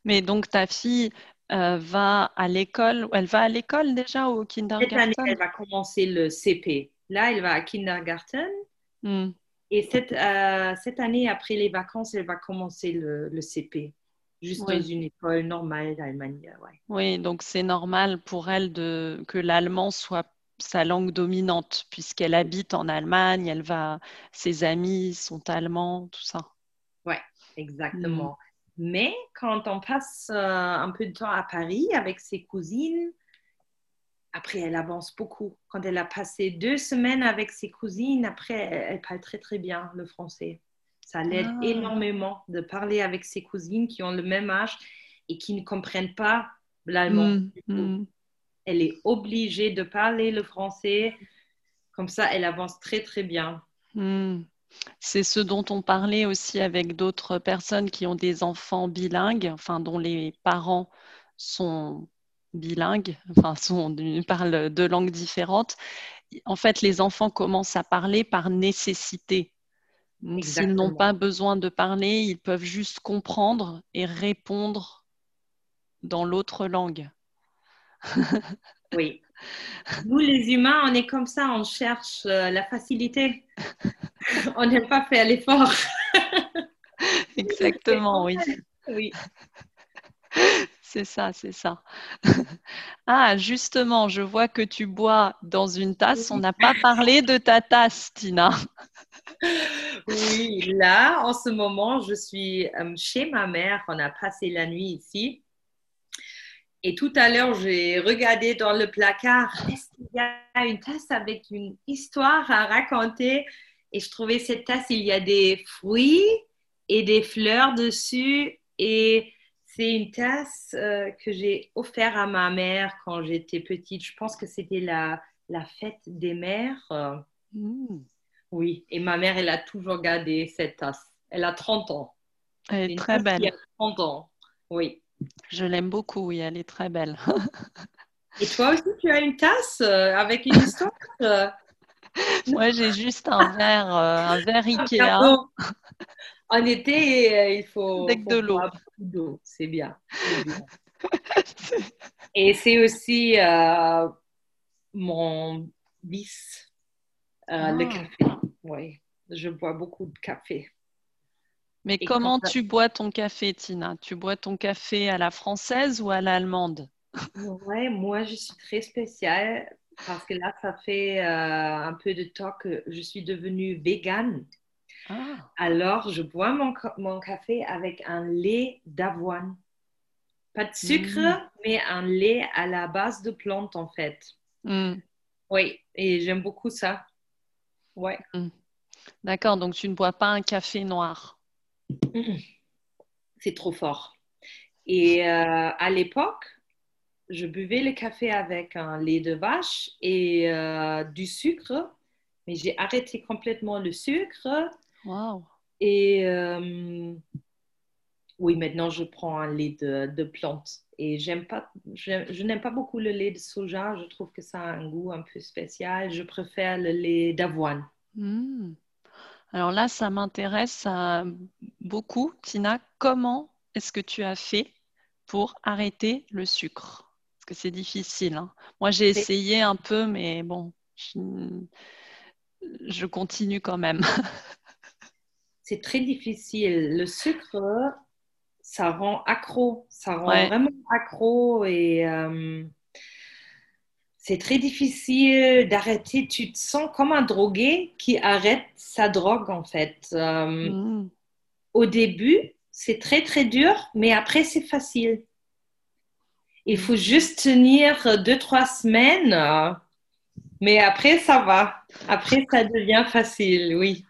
Mais donc ta fille, euh, va à l'école. Elle va à l'école déjà au kindergarten Cette année, elle va commencer le CP. Là, elle va à kindergarten. Hmm. Et cette, euh, cette année, après les vacances, elle va commencer le, le CP. Juste dans une école normale d'Allemagne. Ouais. Oui, donc c'est normal pour elle de, que l'allemand soit sa langue dominante, puisqu'elle habite en Allemagne, elle va, ses amis sont allemands, tout ça. Oui, exactement. Hmm. Mais quand on passe euh, un peu de temps à Paris avec ses cousines, après, elle avance beaucoup. Quand elle a passé deux semaines avec ses cousines, après, elle, parle très, très bien le français. Ça l'aide ah. énormément de parler avec ses cousines qui ont le même âge et qui ne comprennent pas l'allemand. Mm, mm. Elle est obligée de parler le français. Comme ça, elle avance très, très bien. Mm. C'est ce dont on parlait aussi avec d'autres personnes qui ont des enfants bilingues, enfin dont les parents sont bilingues, enfin sont, parlent deux langues différentes. En fait, les enfants commencent à parler par nécessité. S'ils n'ont pas besoin de parler, ils peuvent juste comprendre et répondre dans l'autre langue. oui. Nous, les humains, on est comme ça, on cherche euh, la facilité. on n'aime pas faire l'effort. Exactement, oui. Oui. C'est ça, c'est ça. ah, justement, je vois que tu bois dans une tasse. On n'a pas parlé de ta tasse, Tina. oui, là, en ce moment, je suis euh, chez ma mère. On a passé la nuit ici. Et tout à l'heure, j'ai regardé dans le placard, est-ce qu'il y a une tasse avec une histoire à raconter? Et je trouvais cette tasse, il y a des fruits et des fleurs dessus. Et c'est une tasse euh, que j'ai offerte à ma mère quand j'étais petite. Je pense que c'était la, la fête des mères. Mmh. Oui, et ma mère, elle a toujours gardé cette tasse. Elle a 30 ans. Elle est très belle. Elle a 30 ans, oui. Je l'aime beaucoup, oui, elle est très belle. Et toi aussi, tu as une tasse euh, avec une histoire euh? Moi, j'ai juste un verre, euh, un verre ah, Ikea. en été, il faut. Avec de l'eau. C'est bien. Et c'est aussi mon vice, le ah. café. Oui, je bois beaucoup de café. Mais comment tu bois ton café, Tina? Tu bois ton café à la française ou à l'allemande? Ouais, moi je suis très spéciale parce que là, ça fait euh, un peu de temps que je suis devenue végane. Ah. Alors, je bois mon, mon, café avec un lait d'avoine. Pas de sucre, mm. mais un lait à la base de plantes en fait. Mm. Oui, et j'aime beaucoup ça. Ouais. Mm. D'accord, donc tu ne bois pas un café noir? C'est trop fort. Et euh, à l'époque, je buvais le café avec un lait de vache et euh, du sucre, mais j'ai arrêté complètement le sucre. Wow. Et euh, oui, maintenant je prends un lait de, de plante. Et j'aime pas, je, n'aime pas beaucoup le lait de soja. Je trouve que ça a un goût un peu spécial. Je préfère le lait d'avoine. Hmm. Alors là, ça m'intéresse beaucoup. Tina, comment est-ce que tu as fait pour arrêter le sucre? Parce que c'est difficile. Hein. Moi, j'ai essayé un peu, mais bon, je, continue quand même. c'est très difficile. Le sucre, ça rend accro. Ça rend vraiment accro et... Euh, c'est très difficile d'arrêter. Tu te sens comme un drogué qui arrête sa drogue, en fait. Euh, mm. Au début, c'est très, très dur, mais après, c'est facile. Il faut juste tenir deux, trois semaines, mais après, ça va. Après, ça devient facile, oui.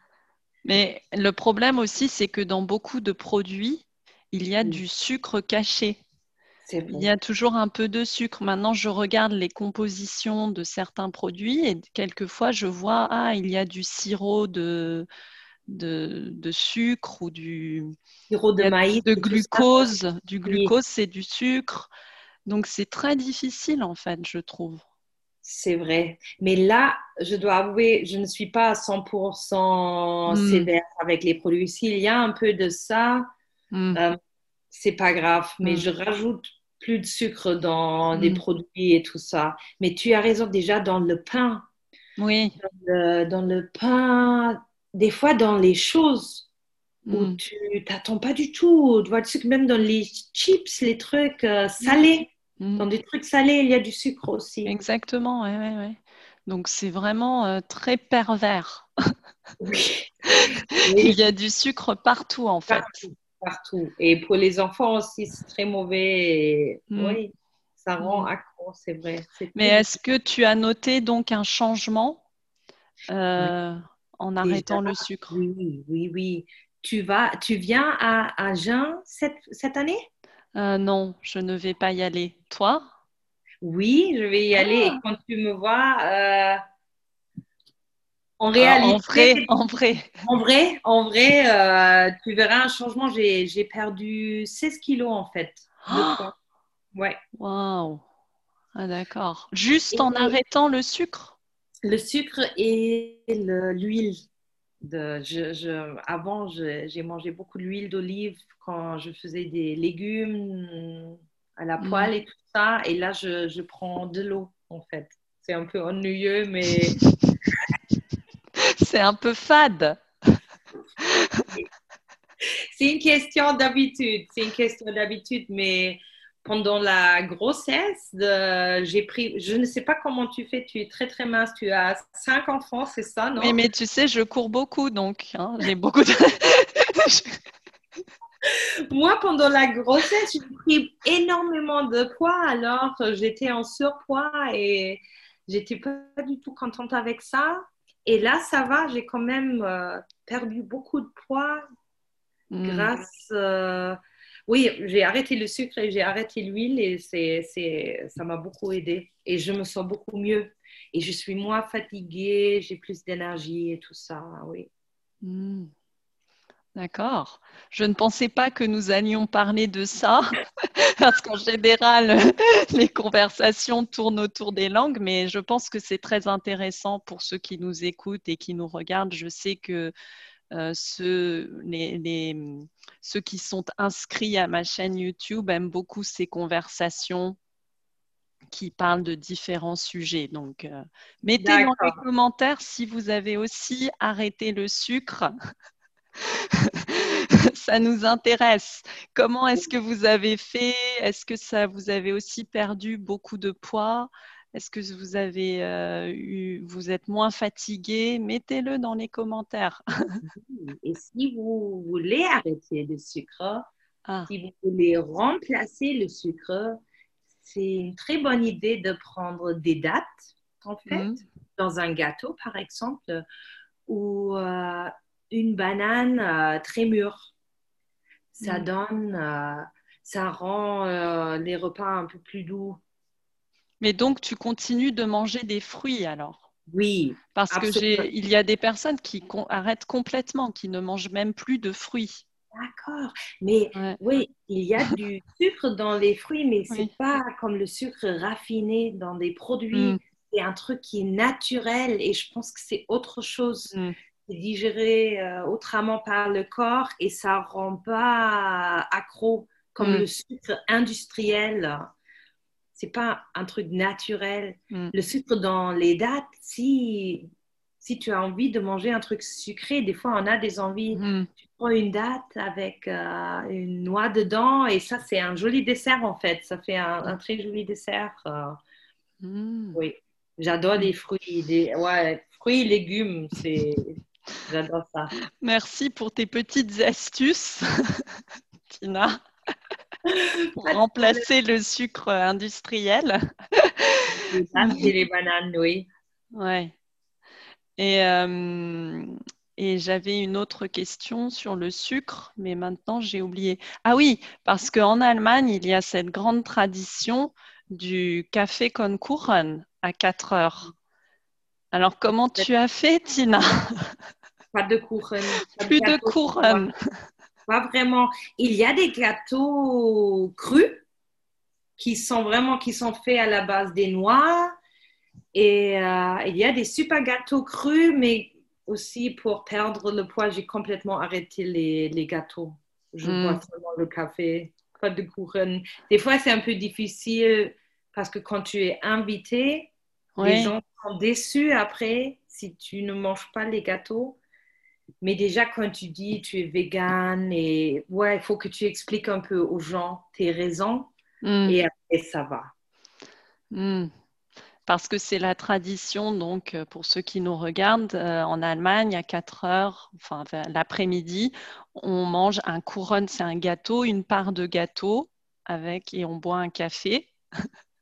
Mais le problème aussi, c'est que dans beaucoup de produits, il y a du sucre caché. Il y a toujours un peu de sucre. Maintenant, je regarde les compositions de certains produits et quelquefois, je vois, ah, il y a du sirop de, de, sucre ou du sirop de maïs. De glucose. Du glucose, c'est du sucre. Donc, c'est très difficile, en fait, je trouve. C'est vrai. Mais là, je dois avouer, je ne suis pas à 100% hmm. sévère avec les produits. S'il y a un peu de ça, hmm. euh, c'est pas grave. Mais hmm. je rajoute plus de sucre dans des mm. produits et tout ça. Mais tu as raison déjà dans le pain. Oui. Dans le, pain, des fois dans les choses où mm. tu t'attends pas du tout. Tu vois du sucre, même dans les chips, les trucs euh, salés. Mm. Dans des trucs salés, il y a du sucre aussi. Exactement, oui, oui, Donc c'est vraiment euh, très pervers. Oui. il y a du sucre partout en fait partout. Et pour les enfants aussi, c'est très mauvais. Mm. Oui, ça rend mm. accro, c'est vrai. Mais est-ce que tu as noté donc un changement euh, en arrêtant le sucre? Oui, oui, oui. Tu, vas, tu viens à, à Jeun cette, cette année? Euh, Non, je ne vais pas y aller. Toi? Oui, je vais y aller. Et ah. quand tu me vois, euh, En réalité, en vrai, en vrai. En vrai, en vrai euh, tu verras un changement. J'ai perdu 16 kilos en fait. ouais. Waouh. Ah, d'accord. Juste en arrêtant le sucre? Le sucre et l'huile. Je, je, avant, j'ai mangé beaucoup d'huile d'olive quand je faisais des légumes à la mm. poêle et tout ça. Et là, je, je prends de l'eau, en fait. C'est un peu ennuyeux, mais... C'est un peu fade. C'est une question d'habitude. C'est une question d'habitude, mais pendant la grossesse, j'ai pris, je ne sais pas comment tu fais, tu es très très mince, tu as cinq enfants, c'est ça, non? Oui, mais tu sais, je cours beaucoup, donc hein, j'ai beaucoup de... Moi, pendant la grossesse, j'ai pris énormément de poids, alors j'étais en surpoids et j'étais pas du tout contente avec ça. Et là, ça va, j'ai quand même euh, perdu beaucoup de poids hmm. grâce... Euh, oui, j'ai arrêté le sucre et j'ai arrêté l'huile et c'est, ça m'a beaucoup aidé. Et je me sens beaucoup mieux. Et je suis moins fatiguée, j'ai plus d'énergie et tout ça, oui. Hmm. D'accord. Je ne pensais pas que nous allions parler de ça, parce qu'en général, les conversations tournent autour des langues, mais je pense que c'est très intéressant pour ceux qui nous écoutent et qui nous regardent. Je sais que euh, ceux, ceux qui sont inscrits à ma chaîne YouTube aiment beaucoup ces conversations qui parlent de différents sujets. Donc, euh, mettez dans les commentaires si vous avez aussi arrêté le sucre. ça nous intéresse. Comment est-ce que vous avez fait? Est-ce que ça vous avez aussi perdu beaucoup de poids? Est-ce que vous avez euh, eu, vous êtes moins fatigué? Mettez-le dans les commentaires. Et si vous voulez arrêter le sucre, ah. si vous voulez remplacer le sucre, c'est une très bonne idée de prendre des dates, en fait, mmh. dans un gâteau, par exemple, ou euh, une banane euh, très mûre. Ça mmh. donne, ça rend les repas un peu plus doux. Mais donc, tu continues de manger des fruits alors? Oui. Parce qu'il y a des personnes qui arrêtent complètement, qui ne mangent même plus de fruits. D'accord. Mais oui, il y a du sucre dans les fruits, mais ce n'est pas comme le sucre raffiné dans des produits. Mm. C'est un truc qui est naturel et je pense que c'est autre chose. Mm. Digéré euh, autrement par le corps et ça ne rend pas accro comme mm. le sucre industriel c'est pas un truc naturel. Mm. Le sucre dans les dates, si, si tu as envie de manger un truc sucré, des fois on a des envies. Mm. Tu prends une date avec euh, une noix dedans et ça c'est un joli dessert en fait. Ça fait un, très joli dessert. Euh. Oui, j'adore les fruits, des ouais, fruits légumes. C'est J'adore ça. Merci pour tes petites astuces, Tina pour remplacer le sucre industriel. Et les bananes, oui. Ouais. Et, euh, et j'avais une autre question sur le sucre, mais maintenant j'ai oublié. Ah oui, parce qu'en Allemagne, il y a cette grande tradition du café con Kuchen à 4 heures. Alors, comment tu as fait, Tina? Pas de Kuchen. Plus de Kuchen. Pas vraiment. Il y a des gâteaux crus qui sont vraiment qui sont faits à la base des noix. Et euh, il y a des super gâteaux crus, mais aussi pour perdre le poids, j'ai complètement arrêté les, les gâteaux. Je mm. bois seulement le café, pas de couronne. Des fois, c'est un peu difficile parce que quand tu es invité, les gens sont déçus après si tu ne manges pas les gâteaux. Mais déjà, quand tu dis tu es vegan, et ouais, il faut que tu expliques un peu aux gens tes raisons mm. et après ça va. Mm. Parce que c'est la tradition, donc pour ceux qui nous regardent, euh, en Allemagne, à 4 heures, enfin l'après-midi, on mange un couronne, c'est un gâteau, une part de gâteau avec et on boit un café.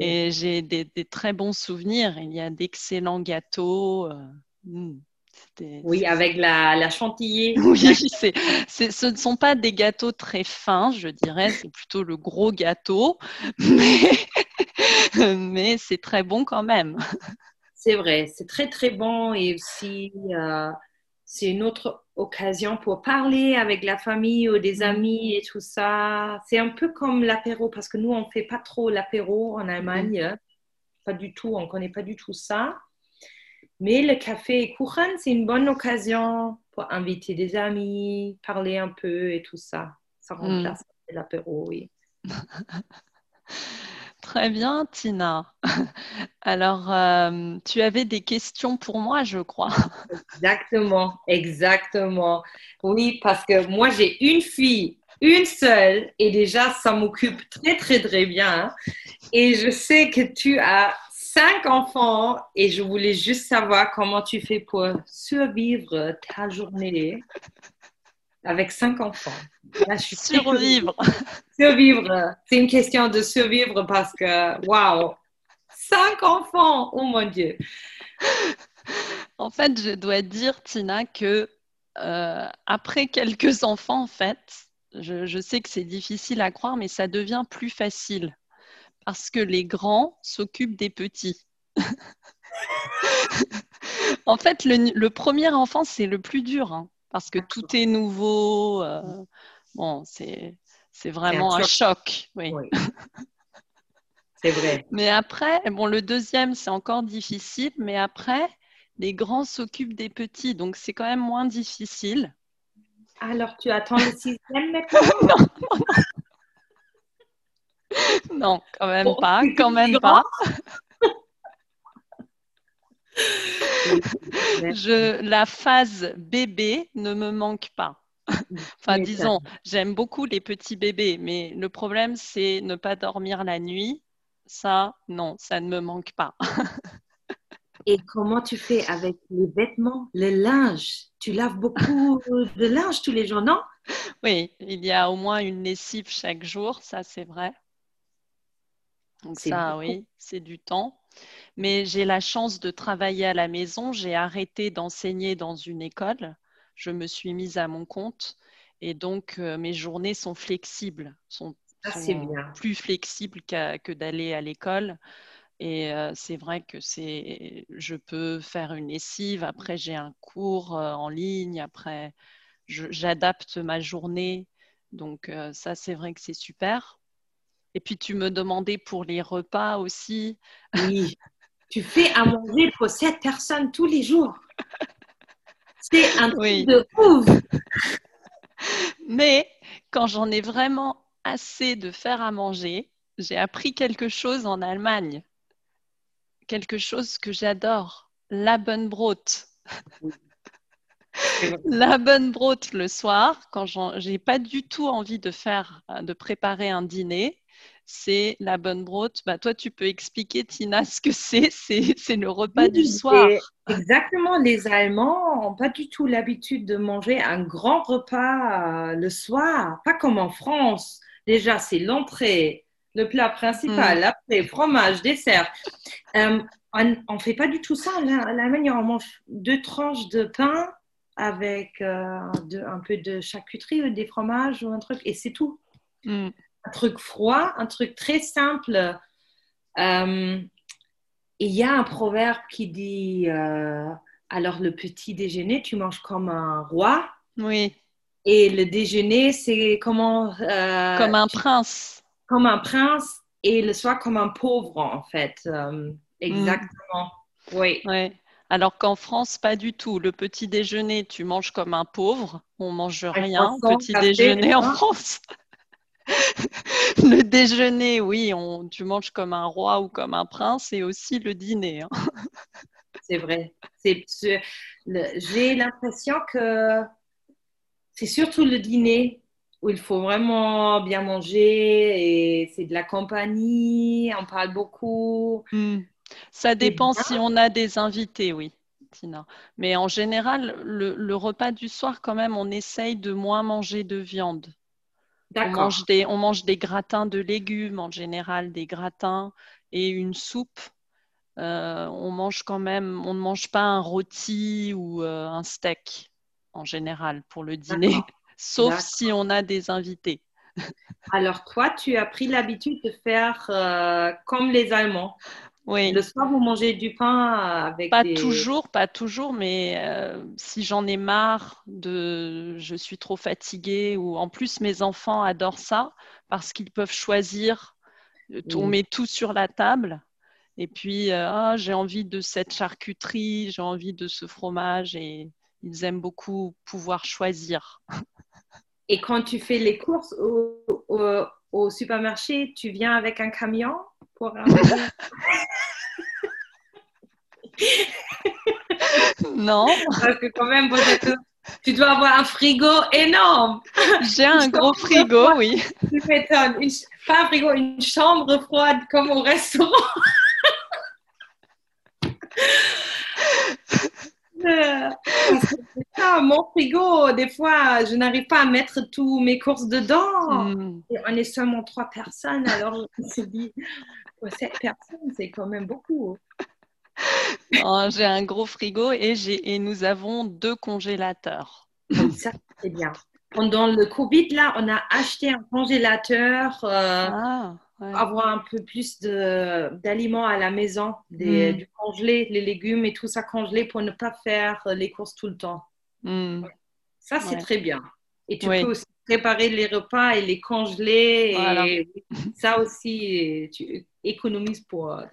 Et j'ai des, très bons souvenirs. Il y a d'excellents gâteaux. Euh, mm. Oui, avec la, chantilly. Oui, ce ne sont pas des gâteaux très fins, je dirais, c'est plutôt le gros gâteau, mais, mais c'est très bon quand même. C'est vrai, c'est très très bon et aussi euh, c'est une autre occasion pour parler avec la famille ou des amis et tout ça. C'est un peu comme l'apéro parce que nous on fait pas trop l'apéro en Allemagne, pas du tout, on connaît pas du tout ça. Mais le café et Kuchen, c'est une bonne occasion pour inviter des amis, parler un peu et tout ça. Ça remplace l'apéro, oui. Très bien, Tina. Alors, euh, tu avais des questions pour moi, je crois. Exactement, exactement. Oui, parce que moi, j'ai une fille, une seule, et déjà, ça m'occupe très, très, très bien. Et je sais que tu as cinq enfants, et je voulais juste savoir comment tu fais pour survivre ta journée avec cinq enfants. survivre. Survivre. C'est une question de survivre parce que, waouh, cinq enfants, oh mon Dieu. En fait, je dois dire, Tina, que euh, après quelques enfants, en fait, je, je sais que c'est difficile à croire, mais ça devient plus facile parce que les grands s'occupent des petits. en fait, le, le, premier enfant, c'est le plus dur. Hein parce que tout est nouveau. Euh, bon, c'est, c'est vraiment un, choc. Oui. c'est vrai. Mais après, bon, le deuxième, c'est encore difficile, mais après, les grands s'occupent des petits, donc c'est quand même moins difficile. Alors, tu attends le sixième maintenant? non, non, non. non, quand même pas, quand même pas. je, la phase bébé ne me manque pas. enfin, disons, j'aime beaucoup les petits bébés, mais le problème, c'est ne pas dormir la nuit. Ça, non, ça ne me manque pas. Et comment tu fais avec les vêtements, le linge Tu laves beaucoup de linge tous les jours, non? Oui, il y a au moins une lessive chaque jour, ça c'est vrai. Donc ça, oui, c'est du temps mais j'ai la chance de travailler à la maison. J'ai arrêté d'enseigner dans une école. Je me suis mise à mon compte et donc euh, mes journées sont flexibles, sont, ah, plus flexibles que d'aller à l'école. Et euh, c'est vrai que c'est, je peux faire une lessive. Après, j'ai un cours euh, en ligne. Après, j'adapte ma journée. Donc ça, c'est vrai que c'est super. Et puis tu me demandais pour les repas aussi. Oui, tu fais à manger pour sept personnes tous les jours. C'est un truc de ouf. Mais quand j'en ai vraiment assez de faire à manger, j'ai appris quelque chose en Allemagne. Quelque chose que j'adore. La bonne brote. La bonne brote le soir, quand j'ai pas du tout envie de faire, de préparer un dîner, c'est la bonne brote. Bah, toi, tu peux expliquer, Tina, ce que c'est. C'est le repas du soir. Exactement. Les Allemands n'ont pas du tout l'habitude de manger un grand repas euh, le soir, pas comme en France. Déjà, c'est l'entrée, le plat principal, hmm. après, fromage, dessert. Euh, on ne fait pas du tout ça. L'Allemagne, on mange deux tranches de pain avec euh, un peu de charcuterie, des fromages ou un truc, et c'est tout. Hmm un truc froid, un truc très simple. Euh, il y a un proverbe qui dit euh, alors le petit déjeuner, tu manges comme un roi. Oui. Et le déjeuner, c'est comment euh, Comme un prince. Comme un prince et le soir comme un pauvre, en fait. Mm. exactement. Oui. Alors qu'en France, pas du tout. Le petit déjeuner, tu manges comme un pauvre. On mange rien petit déjeuner en France. Le déjeuner, oui, on, tu manges comme un roi ou comme un prince, et aussi le dîner. Hein. C'est vrai. J'ai l'impression que c'est surtout le dîner où il faut vraiment bien manger et c'est de la compagnie, on parle beaucoup. Hmm. Ça dépend si on a des invités, oui. Tina. Mais en général, le, repas du soir, quand même, on essaye de moins manger de viande. On mange, des, on mange des gratins de légumes en général, des gratins et une soupe. Euh, on mange quand même, on ne mange pas un rôti ou euh, un steak en général pour le dîner, sauf si on a des invités. Alors toi, tu as pris l'habitude de faire euh, comme les Allemands. Oui. Le soir, vous mangez du pain avec Pas des... toujours, pas toujours, mais euh, si j'en ai marre de je suis trop fatiguée ou en plus mes enfants adorent ça parce qu'ils peuvent choisir, euh, on met tout sur la table et puis euh, ah, j'ai envie de cette charcuterie, j'ai envie de ce fromage et ils aiment beaucoup pouvoir choisir. Et quand tu fais les courses au, au- au supermarché, tu viens avec un camion? Pour Non, Parce que quand même, tu dois avoir un frigo énorme. j'ai un gros frigo, oui. Tu m'étonnes. Pas un frigo, une chambre froide comme au restaurant. Euh, parce que c'est ça, mon frigo, des fois, je n'arrive pas à mettre tous mes courses dedans. Hmm. Et on est seulement trois personnes, alors je me suis dit, ouais, sept personnes, c'est quand même beaucoup. Non, j'ai un gros frigo et, j'ai, et nous avons deux congélateurs. Ça, c'est bien. Pendant le Covid, là, on a acheté un congélateur euh, Ah, ouais. avoir un peu plus de, d'aliments à la maison, des, Mm. du congelé, les légumes et tout ça congelé pour ne pas faire les courses tout le temps. Hmm. Ça, c'est Ouais. très bien. Et tu Oui. peux aussi préparer les repas et les congeler. Voilà. Et ça aussi, tu économises pour euh,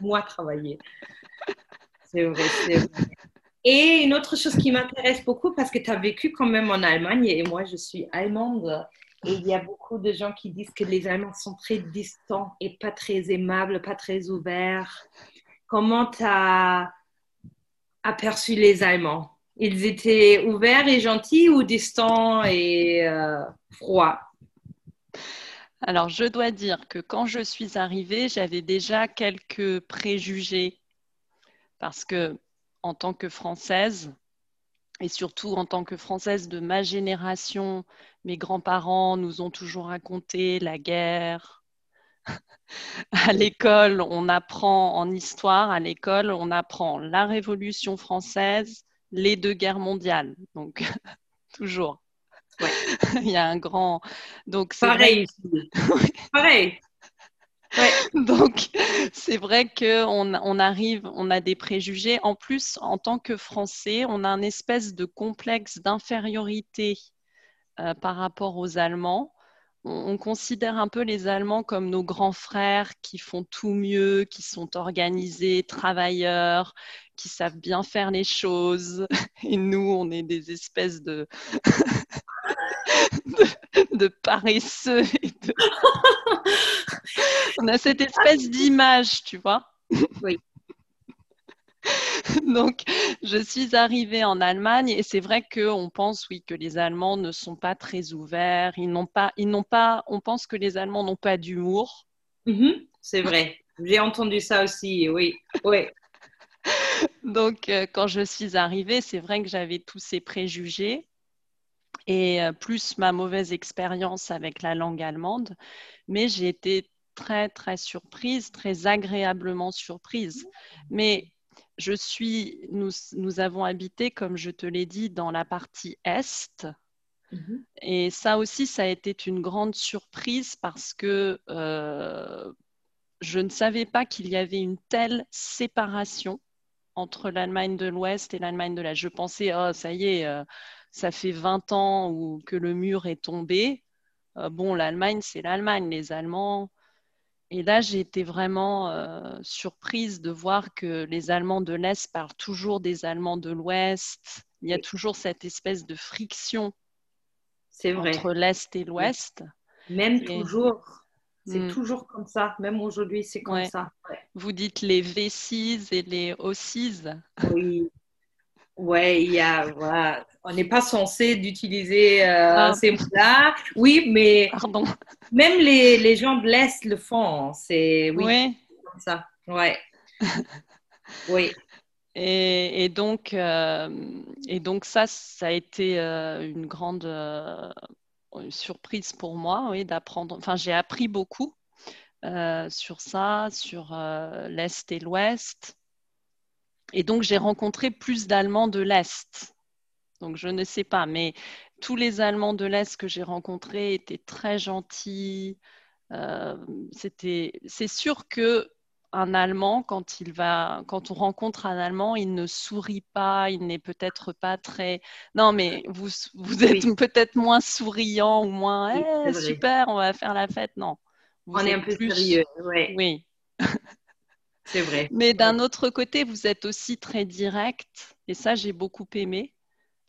moi travailler. C'est vrai, c'est vrai. Et une autre chose qui m'intéresse beaucoup, parce que tu as vécu quand même en Allemagne, et moi je suis allemande, et il y a beaucoup de gens qui disent que les Allemands sont très distants et pas très aimables, pas très ouverts. Comment tu as aperçu les Allemands? Ils étaient ouverts et gentils ou distants et euh, froids? Alors, je dois dire que quand je suis arrivée, j'avais déjà quelques préjugés. Parce que en tant que Française, et surtout en tant que Française de ma génération, mes grands-parents nous ont toujours raconté la guerre. À l'école, on apprend en histoire, à l'école, on apprend la Révolution française, les deux guerres mondiales. Donc, toujours. Ouais. Il y a un grand. Donc, vrai Pareil ici. Pareil. Donc, c'est vrai qu'on on arrive, on a des préjugés. En plus, en tant que Français, on a un espèce de complexe d'infériorité euh, par rapport aux Allemands. On, on considère un peu les Allemands comme nos grands frères qui font tout mieux, qui sont organisés, travailleurs, qui savent bien faire les choses. Et nous, on est des espèces de, de paresseux. et de- On a cette espèce d'image, tu vois. Oui. Donc, je suis arrivée en Allemagne et c'est vrai qu'on pense, oui, que les Allemands ne sont pas très ouverts. Ils n'ont pas, ils n'ont pas, on pense que les Allemands n'ont pas d'humour. Mhm, C'est vrai. J'ai entendu ça aussi, oui. oui. Donc, euh, quand je suis arrivée, c'est vrai que j'avais tous ces préjugés et euh, plus ma mauvaise expérience avec la langue allemande. Mais j'ai été très, très surprise, très agréablement surprise. Mais je suis, nous, nous avons habité, comme je te l'ai dit, dans la partie Est. Mhm. Et ça aussi, ça a été une grande surprise parce que euh, je ne savais pas qu'il y avait une telle séparation entre l'Allemagne de l'Ouest et l'Allemagne de l'Est. Je pensais, oh, ça y est, euh, ça fait 20 ans où, que le mur est tombé. Euh, bon, l'Allemagne, c'est l'Allemagne, les Allemands. Et là, j'ai été vraiment euh, surprise de voir que les Allemands de l'Est parlent toujours des Allemands de l'Ouest. Il y a toujours cette espèce de friction C'est vrai. entre l'Est et l'Ouest. Même Et- toujours. C'est Mm. toujours comme ça. Même aujourd'hui, c'est comme Ouais. ça. Ouais. Vous dites les V6 et les O6. Oui. Ouais, il y a, voilà. On n'est pas censé d'utiliser euh, Ah. ces mots-là. Oui, mais Pardon. même les, les gens de l'Est le font. C'est oui, Oui. comme ça. Ouais. Oui. Et, et donc, euh, et donc ça, ça a été euh, une grande surprise pour moi, oui, d'apprendre. Enfin, j'ai appris beaucoup sur ça, sur l'Est et l'Ouest. Et donc, j'ai rencontré plus d'Allemands de l'Est. Donc, je ne sais pas, mais tous les Allemands de l'Est que j'ai rencontrés étaient très gentils. Euh, c'était, c'est sûr que un Allemand, quand, il va, quand on rencontre un Allemand, il ne sourit pas, il n'est peut-être pas très... Non, mais vous, vous êtes peut-être moins souriant ou moins eh, super, on va faire la fête. Non. on est un peu sérieux, ouais. Oui. C'est vrai. Mais d'un autre côté, vous êtes aussi très direct, et ça, j'ai beaucoup aimé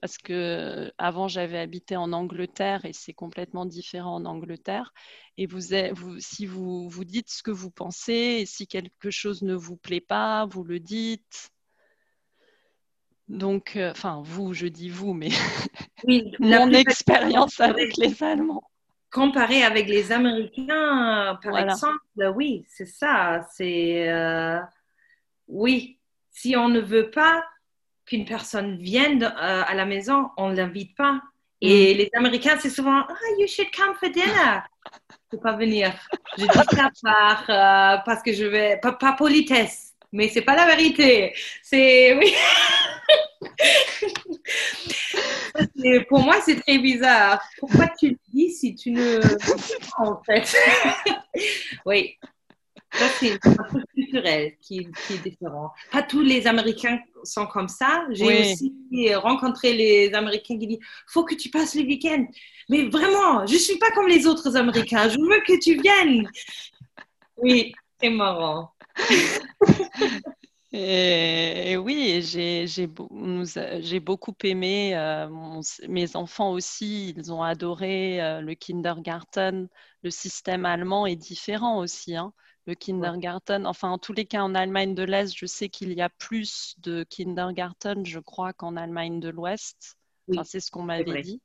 parce que avant j'avais habité en Angleterre et c'est complètement différent en Angleterre. Et vous, vous, si vous, vous dites ce que vous pensez, et si quelque chose ne vous plaît pas, vous le dites. Donc, euh, enfin, vous, je dis vous, mais oui, mon expérience avec les Allemands. Comparé avec les Américains, par exemple, oui, c'est ça. C'est euh, oui, si on ne veut pas qu'une personne vienne euh, à la maison, on ne l'invite pas. Et mm. les Américains, c'est souvent Ah, you should come for dinner. Je peux pas venir. Je dis ça par, euh, parce que je vais. Pas, pas politesse, mais c'est pas la vérité. C'est. Oui. pour moi, c'est très bizarre. Pourquoi tu le dis si tu ne. en fait? oui. Ça, c'est un peu culturel qui, qui, est différent. Pas tous les Américains sont comme ça. J'ai aussi rencontré les Américains qui disent faut que tu passes le week-end. Mais vraiment, je ne suis pas comme les autres Américains. Je veux que tu viennes. Oui, c'est marrant. Et, oui, j'ai beaucoup aimé, euh, mes enfants aussi, ils ont adoré euh, le kindergarten. Le système allemand est différent aussi. Hein le kindergarten. Enfin, en tous les cas, en Allemagne de l'Est, je sais qu'il y a plus de kindergarten, je crois, qu'en Allemagne de l'Ouest. Enfin, c'est ce qu'on m'avait dit.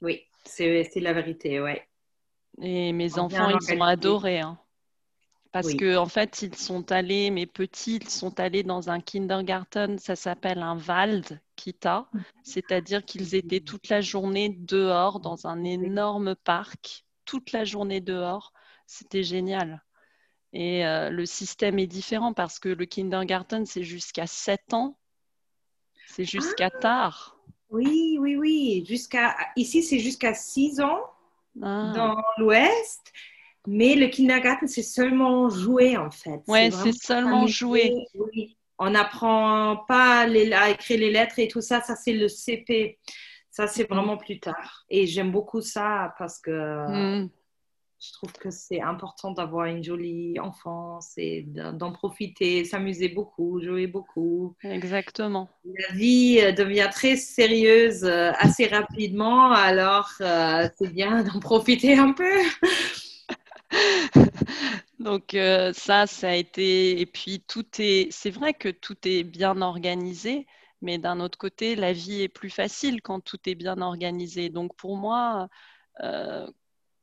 Oui, c'est la vérité, ouais. Et mes enfants, ils ont adoré. Hein. Parce qu'en en fait, ils sont allés, mes petits, ils sont allés dans un kindergarten, ça s'appelle un Wald Kita, c'est-à-dire qu'ils étaient toute la journée dehors dans un énorme parc, toute la journée dehors. C'était génial. Et euh, le système est différent parce que le kindergarten, c'est jusqu'à 7 ans. C'est jusqu'à ah. tard. Oui, oui, oui. Jusqu'à, ici, c'est jusqu'à 6 ans ah. dans l'Ouest. Mais le kindergarten, c'est seulement jouer, en fait. Oui, c'est seulement jouer. Oui. On n'apprend pas à écrire les lettres et tout ça. Ça, c'est le CP. Ça, c'est mm. vraiment plus tard. Et j'aime beaucoup ça parce que... Mm je trouve que c'est important d'avoir une jolie enfance et d'en profiter, s'amuser beaucoup, jouer beaucoup. Exactement. La vie euh, devient très sérieuse euh, assez rapidement, alors euh, c'est bien d'en profiter un peu. Donc ça, ça a été... Et puis tout est... C'est vrai que tout est bien organisé, mais d'un autre côté, la vie est plus facile quand tout est bien organisé. Donc pour moi,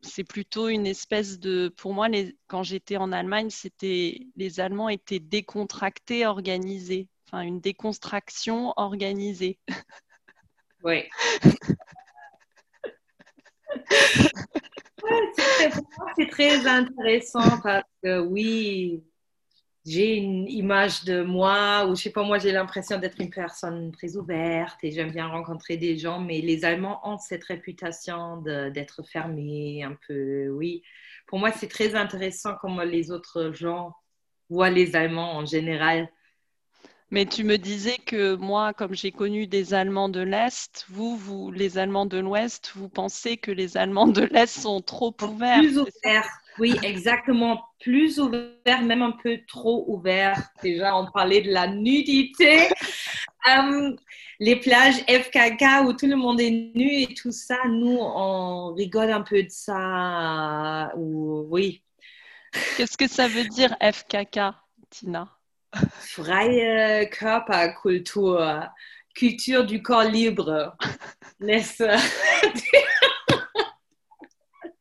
c'est plutôt une espèce de. Pour moi, quand j'étais en Allemagne, c'était les Allemands étaient décontractés, organisés. Enfin, une déconstruction organisée. Oui. c'est très intéressant parce que oui, j'ai une image de moi, ou je sais pas, moi j'ai l'impression d'être une personne très ouverte et j'aime bien rencontrer des gens, mais les Allemands ont cette réputation d'être fermés un peu, oui. Pour moi, c'est très intéressant comment les autres gens voient les Allemands en général. Mais tu me disais que moi, comme j'ai connu des Allemands de l'Est, vous, vous, les Allemands de l'Ouest, vous pensez que les Allemands de l'Est sont trop ouverts. Plus ouverts, oui, exactement. Plus ouvert, même un peu trop ouvert. Déjà, on parlait de la nudité. Euh, les plages FKK où tout le monde est nu et tout ça, nous, on rigole un peu de ça. Ou, oui. Qu'est-ce que ça veut dire FKK, Tina? Freie Körperkultur, culture du corps libre. Laisse.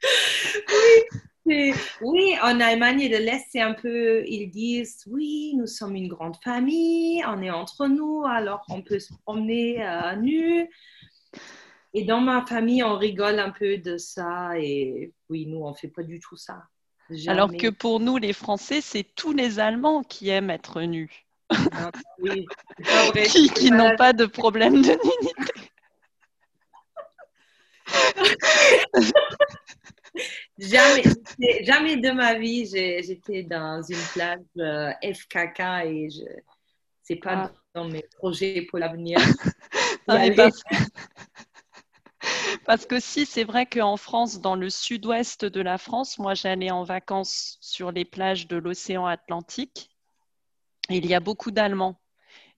oui. Oui, en Allemagne de l'Est, c'est un peu, ils disent, oui, nous sommes une grande famille, on est entre nous, alors on peut se promener à nu. Et dans ma famille, on rigole un peu de ça, et oui, nous, on fait pas du tout ça. Alors que pour nous, les Français, c'est tous les Allemands qui aiment être nus. Ah, oui, qui, qui n'ont pas de problème de nudité. Jamais. jamais de ma vie, j'étais dans une plage euh, FKK et je c'est pas ah. dans mes projets pour l'avenir. Parce que si, c'est vrai qu'en France, dans le sud-ouest de la France, moi j'allais en vacances sur les plages de l'océan Atlantique. Et il y a beaucoup d'Allemands.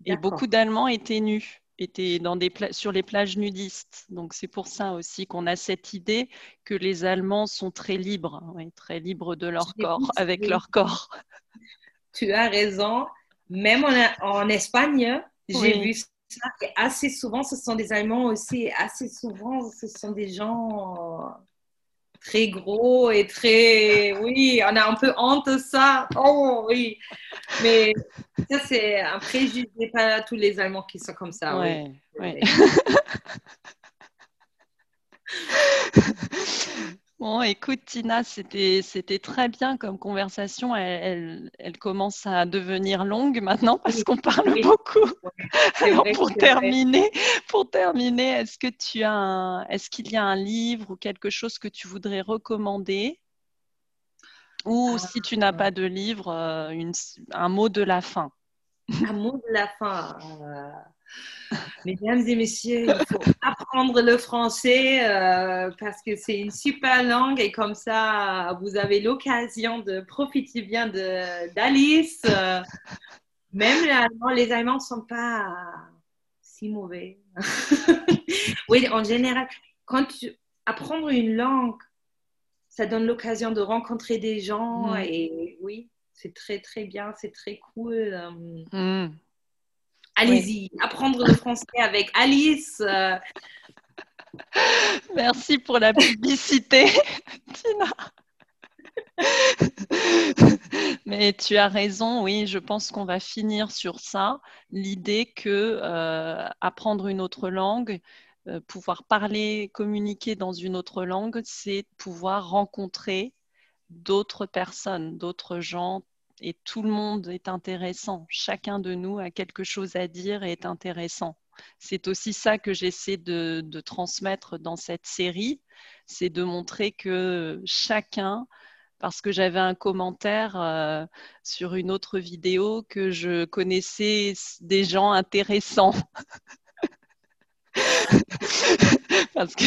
Et beaucoup d'Allemands étaient nus, étaient dans des sur les plages nudistes. Donc c'est pour ça aussi qu'on a cette idée que les Allemands sont très libres, hein, très libres de leur corps, avec leur corps. Tu as raison. Même en, en Espagne, j'ai vu ça. assez souvent, ce sont des Allemands aussi. Assez souvent, ce sont des gens très gros et très. Oui, on a un peu honte de ça. Oh oui. Mais ça, c'est un préjugé. Pas tous les Allemands qui sont comme ça. oui. oui. Bon, écoute, Tina, c'était, c'était très bien comme conversation. Elle, elle, commence à devenir longue maintenant parce qu'on parle beaucoup. Alors, pour terminer, pour terminer, est-ce que tu as est-ce qu'il y a un livre ou quelque chose que tu voudrais recommander? Ou ah. si tu n'as pas de livre, euh, une, un mot de la fin? Un mot de la fin. Euh, Mesdames et messieurs, il faut apprendre le français euh, parce que c'est une super langue et comme ça, vous avez l'occasion de profiter bien d'Alice. Euh, même les Allemands, ne sont pas si mauvais. oui, en général, quand tu apprendre une langue, ça donne l'occasion de rencontrer des gens et oui, c'est très très bien, c'est très cool. Euh. Mm. Allez-y, apprendre le français avec Alice. Euh. Merci pour la publicité, Tina. Mais tu as raison, oui, je pense qu'on va finir sur ça. L'idée que euh, apprendre une autre langue, euh, pouvoir parler, communiquer dans une autre langue, c'est pouvoir rencontrer d'autres personnes, d'autres gens et tout le monde est intéressant. Chacun de nous a quelque chose à dire et est intéressant. C'est aussi ça que j'essaie de, transmettre dans cette série, c'est de montrer que chacun, parce que j'avais un commentaire euh, sur une autre vidéo que je connaissais des gens intéressants. parce que,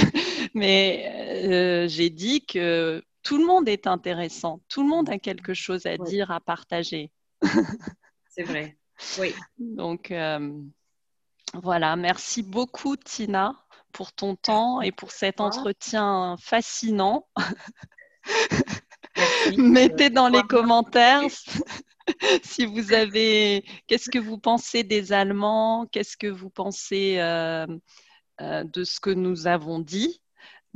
mais euh, j'ai dit que tout le monde est intéressant, tout le monde a quelque chose à dire, à partager. C'est vrai, oui. Donc, euh, voilà, merci beaucoup Tina pour ton temps et pour cet entretien fascinant. Mettez dans les commentaires si vous avez, qu'est-ce que vous pensez des Allemands, qu'est-ce que vous pensez euh, euh, de ce que nous avons dit?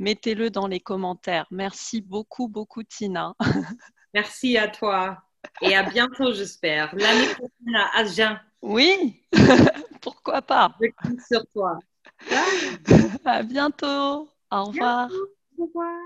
Mettez-le dans les commentaires. Merci beaucoup, beaucoup, Tina. Merci à toi et à bientôt, j'espère. L'année prochaine à Agen. Oui, pourquoi pas. Je compte sur toi. À bientôt. Au revoir. Au revoir.